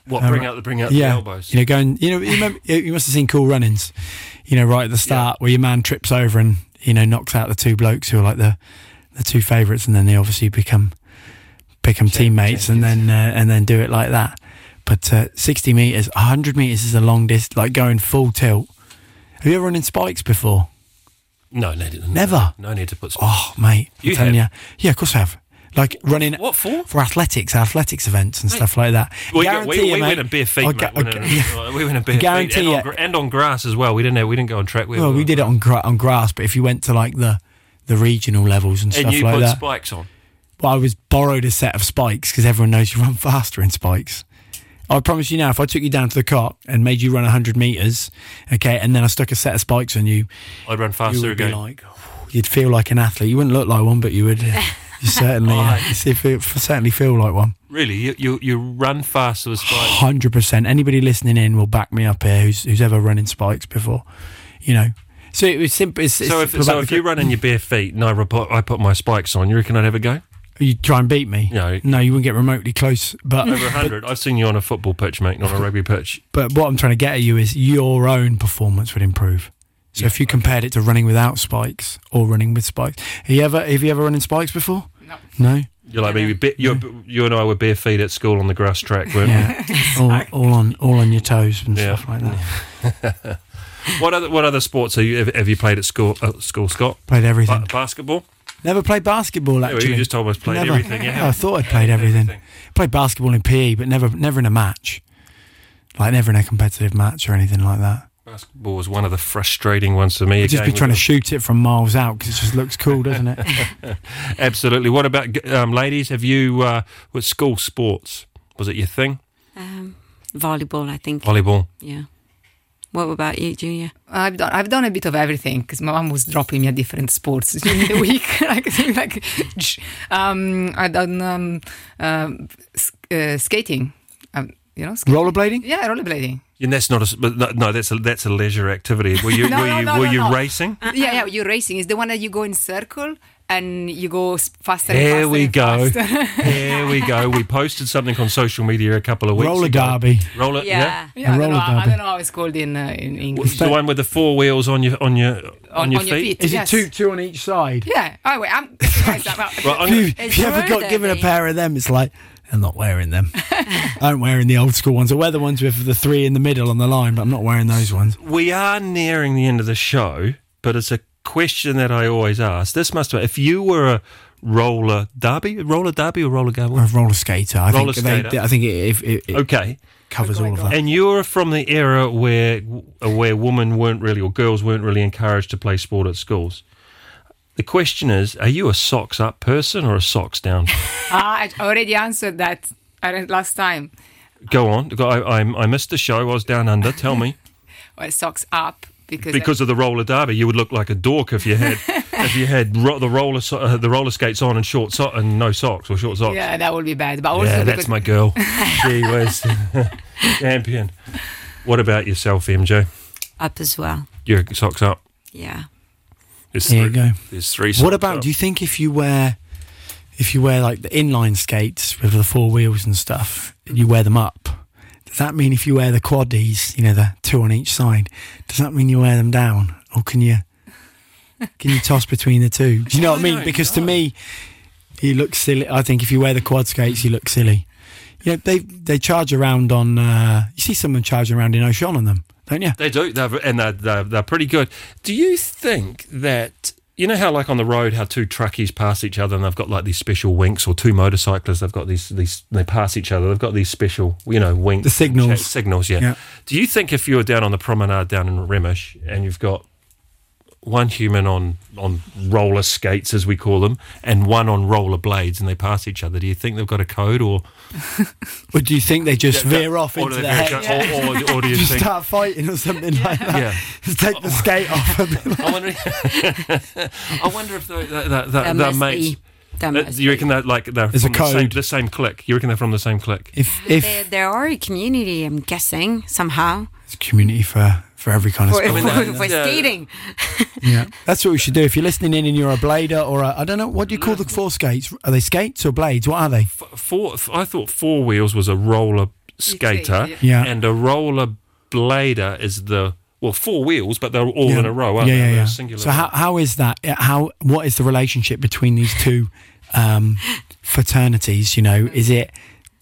S3: What bring out the bring out
S4: yeah,
S3: the elbows?
S4: You know, going. You know, you, remember, you you must have seen Cool Runnings. You know, right at the start where your man trips over and you know knocks out the two blokes who are like the the two favourites, and then they obviously become become teammates, and then uh, and then do it like that. But uh, sixty meters, hundred meters is a long distance, like going full tilt. Have you ever run in spikes before?
S3: no, no, no,
S4: Never?
S3: No, need to put.
S4: Oh, mate, I'm telling
S3: have?
S4: you, yeah, of course I have. Like running
S3: What for?
S4: for athletics, athletics events and stuff like that.
S3: We,
S4: Guarantee
S3: we,
S4: you, [laughs]
S3: we
S4: mate,
S3: went in bare feet, mate. [laughs]
S4: gu-
S3: We
S4: I
S3: went
S4: gu-
S3: in-
S4: yeah.
S3: we went in bare feet,
S4: Guarantee
S3: and on, and on grass as well. We didn't have, we didn't go on track. We
S4: Well, we did it on gra- on grass, but if you went to like the the regional levels and stuff like that.
S3: and
S4: stuff
S3: you
S4: like
S3: put
S4: that,
S3: spikes on.
S4: well, I was borrowed a set of spikes because everyone knows you run [laughs] faster in spikes. I promise you now, if I took you down to the Coque and made you run hundred meters, okay, and then I stuck a set of spikes on you,
S3: I'd run
S4: you
S3: faster
S4: would be
S3: again.
S4: like, [sighs] you'd feel like an athlete. You wouldn't look like one, but you would. You certainly, [laughs] uh,
S3: Right.
S4: you feel- certainly feel like one.
S3: really, you, you you run faster with spikes.
S4: Hundred percent. Anybody listening in will back me up here. Who's who's ever run in spikes before? You know. So it was simple. It's,
S3: So
S4: it's
S3: if, so if you run in your bare feet and I, report, I put my spikes on, you reckon I'd ever go?
S4: you try and beat me,
S3: No.
S4: no, you wouldn't get remotely close. But
S3: Over 100. I've seen you on a football pitch, mate, not a rugby pitch.
S4: But what I'm trying to get at you is your own performance would improve. So if you compared it to running without spikes or running with spikes, have you ever have you ever run in spikes before?
S5: No.
S4: No.
S3: You're like me. bit- you're, you and I were bare feet at school on the grass track, weren't
S4: Yeah. all, [laughs] all on all on your toes and
S3: Yeah.
S4: stuff like that. [laughs]
S3: What other what other sports have you, have, have you played at school, uh, school Scott?
S4: Played
S3: Ba-
S4: everything.
S3: basketball?
S4: Never played basketball
S3: Yeah, well,
S4: actually.
S3: you just told us played
S4: never.
S3: everything.
S4: Yeah,
S3: Yeah,
S4: I thought I'd played everything. Played basketball in PE, but never never in a match. Like never in a competitive match or anything like that.
S3: Basketball was one of the frustrating ones for me.
S4: I'd just be trying to shoot it from miles out because it just looks cool, doesn't it? [laughs]
S3: Absolutely. What about um, ladies? Have you uh, with school sports? Was it your thing?
S6: Um, volleyball, I think.
S3: Volleyball.
S6: Yeah. What about you, Giulia?
S5: I've done I've done a bit of everything because my mom was dropping me at different sports [laughs] during the week. [laughs] like like, um, I've done um, um, s- uh, skating. Um, you know, sk-
S4: Rollerblading?
S5: yeah, rollerblading.
S3: And that's not a no, no, that's a that's a leisure activity. Were you [laughs]
S5: No,
S3: were
S5: no,
S3: you
S5: no,
S3: were
S5: no,
S3: you
S5: no.
S3: racing?
S5: Yeah, yeah, you're racing. Is the one that you go in circle and you go s- faster. and
S3: Here
S5: faster
S3: we
S5: and
S3: go.
S5: faster. [laughs] [laughs]
S3: Here we go. We posted something on social media a couple of weeks
S4: Roller
S3: ago.
S4: derby.
S3: Roller, yeah.
S5: yeah, I don't, know,
S4: roller
S5: I don't know how it's called in uh, in English.
S3: It's the one with the four wheels on your on your on, your, feet.
S4: Is
S5: yes.
S4: it two two on each side?
S5: Yeah. Oh wait, I'm.
S3: Right, I'm
S4: If you, if you ever got given a pair of them, it's like I'm not wearing them. [laughs] I'm wearing the old school ones. I wear the ones with the three in the middle on the line, but I'm not wearing those ones.
S3: we are nearing the end of the show, but it's a question that I always ask. This must be if you were a roller derby, roller derby or roller
S4: Or a roller skater. I
S3: Roller
S4: think they,
S3: skater.
S4: I think it, if it, it
S3: Okay,
S4: covers all of that.
S3: and you're from the era where where women weren't really or girls weren't really encouraged to play sport at schools. The question is, are you a socks up person or a socks down? [laughs]
S5: Ah, I already answered that uh, last time.
S3: Go on. I, I, I missed the show. I was down under. Tell me. [laughs]
S5: Well, socks up because
S3: Because of the roller derby, you would look like a dork if you had [laughs] if you had ro- the roller so- uh, the roller skates on and short so- and no socks or short socks.
S5: yeah, that would be bad. But also
S3: Yeah,
S5: because
S3: that's my girl. she was champion. What about yourself, MJ?
S6: Up as well.
S3: Your socks up.
S6: Yeah.
S3: There's
S4: There you go.
S3: There's three.
S4: What about?
S3: up.
S4: Do you think if you wear, if you wear like the inline skates with the four wheels and stuff, you wear them up. Does that mean if you wear the quaddies, you know, the two on each side, does that mean you wear them down, or can you can you toss between the two? Do you know what I mean? [laughs]
S3: don't
S4: Because to me, you look silly. I think if you wear the quad skates, you look silly. You know, they they charge around on. Uh, you see someone charging around in Ocean on them, don't you?
S3: They do, they're, and they're, they're, they're pretty good. Do you think that you know how like on the road how two truckies pass each other and they've got like these special winks, or two motorcyclists they've got these these they pass each other. They've got these special you know winks,
S4: The signals.
S3: signals. Yeah.
S4: Yeah.
S3: Do you think if you were down on the promenade down in Remich and you've got one human on on roller skates as we call them and one on roller blades and they pass each other do you think they've got a code or [laughs]
S4: Or do you think they just veer off into the
S3: they
S4: head?
S3: Oh, veer- or, oh, or, or do you [laughs]
S4: Just
S3: think
S4: start fighting or something like that.
S3: yeah
S4: Just take the skate off. and be like-
S3: I wonder. [laughs] I wonder if they, that, that,
S6: There
S3: that, that
S6: must
S3: mates. that-
S6: uh,
S3: you reckon that like they're
S4: There's a
S3: from the same,
S4: code.
S3: the same click? You reckon they're from the same click?
S4: If if
S6: There, there are a community, I'm guessing, somehow.
S4: it's a community for for every kind of
S6: For,
S4: sport.
S3: mean,
S6: for,
S3: uh, yeah.
S6: skating.
S4: Yeah, that's what we should do. If you're listening in and you're a blader or a, I don't know, what do you call the four skates? Are they skates or blades? What are they?
S3: F- Four. f- I thought four wheels was a roller skater,
S5: yeah.
S4: Yeah.
S3: and a roller blader is the well four wheels, but they're all
S4: yeah.
S3: in a row, aren't
S4: yeah,
S3: they?
S4: yeah, yeah.
S3: Singular.
S4: So how how is that? How what is the relationship between these two um, [laughs] fraternities? You know, is it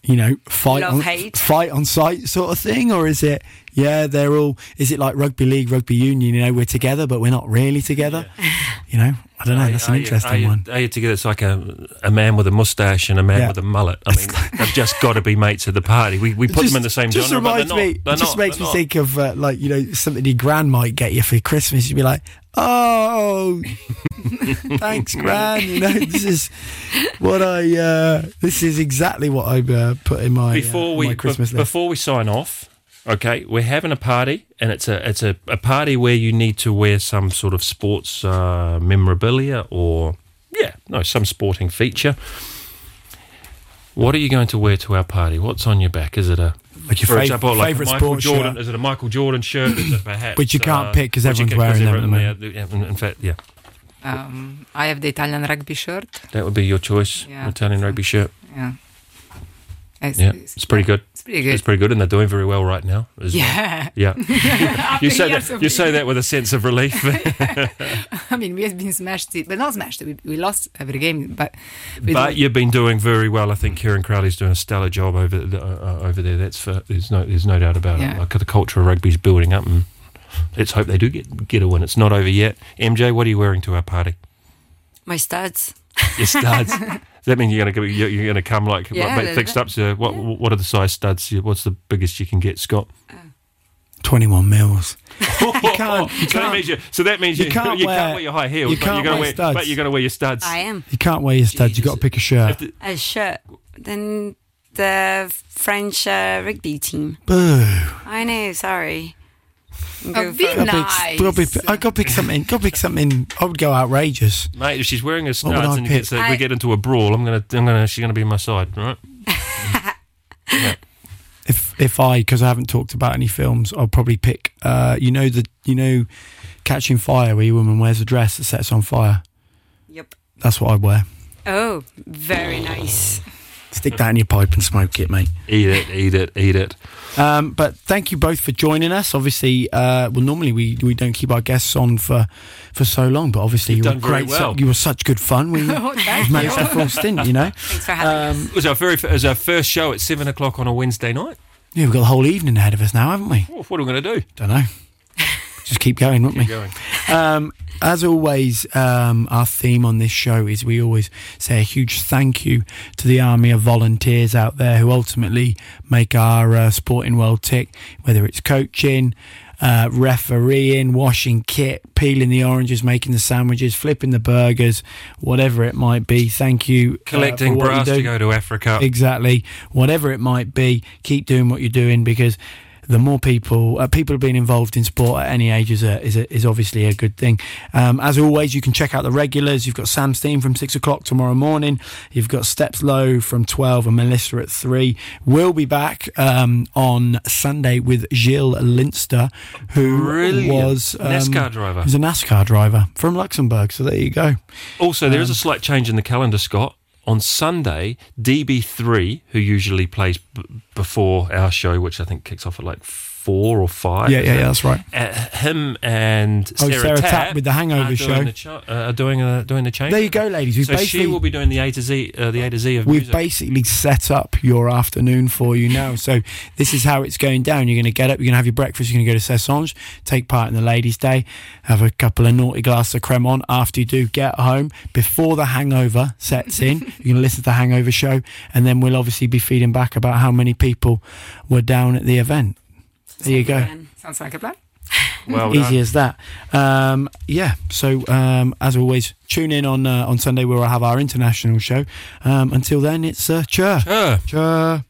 S4: you know fight
S6: Love,
S4: on
S6: hate.
S4: fight on site sort of thing, or is it yeah they're all? Is it like rugby league, rugby union? You know, we're together, but we're not really together. You know, I don't know. That's an interesting one.
S3: Are you together? It's like a a man with a mustache and a man
S4: Yeah.
S3: with a mullet. I mean, [laughs] they've just got to be mates at the party. We we put them in the same
S4: just
S3: genre,
S4: reminds
S3: not.
S4: me. Just
S3: not,
S4: makes me
S3: not.
S4: think of uh, like you know something your gran might get you for Christmas. You'd be like, oh, [laughs] thanks, [laughs] gran. You know, this is what I. Uh, this is exactly what I uh, put in my
S3: before
S4: uh,
S3: we
S4: my Christmas list.
S3: before we sign off okay we're having a party and it's a it's a, a party where you need to wear some sort of sports uh, memorabilia or yeah no some sporting feature what are you going to wear to our party what's on your back is it a
S4: Like your
S3: for
S4: fav-
S3: example, like
S4: favourite
S3: Michael
S4: sports
S3: Jordan,
S4: shirt?
S3: is it a Michael Jordan shirt? Is it perhaps,
S4: Which you can't
S3: uh,
S4: pick 'cause
S3: which you
S4: everyone's
S3: can't-
S4: wearing them at
S3: everyone- yeah, in, in fact, yeah,
S5: Um, I have the Italian rugby shirt.
S3: that would be your choice.
S5: Yeah.
S3: Italian rugby shirt.
S5: Yeah. It's,
S3: Yeah, it's pretty good.
S5: It's pretty good.
S3: It's pretty good, and they're doing very well right now. as well.
S5: yeah.
S3: Yeah. [laughs] [laughs] you say that. You say that with a sense of relief. [laughs]
S5: I mean, we have been smashed, but not smashed. We, we lost every game, but
S3: but
S5: do-
S3: you've been doing very well. I think Kieran Crowley's doing a stellar job over the, uh, over there. That's for, there's no there's no doubt about
S5: Yeah.
S3: it. Like the culture of rugby's building up, and let's hope they do get get a win. It's not over yet. MJ, what are you wearing to our party?
S6: My studs.
S3: Your studs. Does that mean you're gonna you're, you're gonna come like
S6: Yeah,
S3: what, fixed up? So what what are the size studs? What's the biggest you can get, Scott?
S4: Twenty-one mils. [laughs]
S3: You
S4: can't- you
S3: so that
S4: can't-
S3: means you. So that means
S4: you
S3: you, [laughs]
S4: can't
S3: you
S4: wear-
S3: can't wear your high heels.
S4: you can't
S3: you're gonna
S4: wear studs.
S3: But you're gonna wear your studs.
S6: I am.
S4: You can't wear your studs. You've got to pick a shirt.
S3: The-
S6: A shirt. Then the French uh, rugby team.
S4: Boo.
S6: I know, sorry.
S5: Oh,
S6: Go
S5: be
S6: for it.
S4: Gotta pick-
S5: nice.
S4: gotta pick- I got to pick something. Got to pick something. I would go outrageous.
S3: Mate, if she's wearing a
S4: would
S3: studs
S4: I
S3: and
S4: pick?
S3: gets a, we
S6: I-
S3: get into a brawl, I'm gonna, I'm gonna, she's gonna be on my side, right? [laughs]
S4: if if I because I haven't talked about any films, I'll probably pick. Uh, you know the you know, Catching Fire, where your woman wears a dress that sets on fire.
S6: Yep.
S4: That's what I'd wear.
S6: Oh, very nice. [laughs]
S4: Stick that in your pipe and smoke it, mate.
S3: Eat it, eat it, eat it.
S4: Um, but thank you both for joining us. Obviously, uh, well, normally we, we don't keep our guests on for for so long, but obviously
S3: You've
S4: you
S3: done
S4: were
S3: very
S4: great.
S3: well.
S4: You were such good fun. We [laughs]
S5: Oh, thank
S4: you've managed a full stint. You know, [laughs]
S6: Thanks for having us.
S3: It was our very, it was our first show at seven o'clock on a Wednesday night.
S4: yeah, we've got the whole evening ahead of us now, haven't we?
S3: What are we gonna do?
S4: Don't know. Just keep going, won't we?
S3: Going.
S4: Um, as always, um, our theme on this show is we always say a huge thank you to the army of volunteers out there who ultimately make our uh, sporting world tick, whether it's coaching, uh, refereeing, washing kit, peeling the oranges, making the sandwiches, flipping the burgers, whatever it might be. Thank you. uh,
S3: Collecting
S4: you
S3: brass
S4: do.
S3: to go to Africa.
S4: Exactly. Whatever it might be, keep doing what you're doing because the more people, uh, people being involved in sport at any age is a, is, a, is obviously a good thing. Um, as always, you can check out the regulars. You've got Sam Steen from six o'clock tomorrow morning. You've got Steps Low from twelve and Melissa at three. We'll be back um, on Sunday with Gilles Linster, who
S3: Brilliant.
S4: was um,
S3: NASCAR driver.
S4: He's a NASCAR driver from Luxembourg. So there you go.
S3: Also, there is a slight change in the calendar, Scott. On Sunday, DB3, who usually plays b- before our show, which I think kicks off at like four or five.
S4: Yeah, yeah, yeah, that's right.
S3: Uh, him and
S4: Oh,
S3: Sarah,
S4: Sarah
S3: Tapp
S4: Tapp with the Hangover
S3: are
S4: show.
S3: cha- uh, are doing uh, doing the change.
S4: There you go, ladies. We've
S3: So she will be doing the A to Z, uh, the A to Z of
S4: We've
S3: music.
S4: basically set up your afternoon for you now. So this is how it's going down. You're going to get up, you're going to have your breakfast, you're going to go to Cessange, take part in the ladies' day, have a couple of naughty glasses of crémant. After you do, get home before the hangover sets in. you're going to listen to the hangover show, and then we'll obviously be feeding back about how many people were down at the event. There you go.
S5: Sounds like a plan. [laughs]
S3: well
S4: Easy as that. Um, yeah. So um, as always, tune in on uh, on Sunday where we'll have our international show. Um, until then, it's uh, chur.
S3: Sure.
S4: Chur.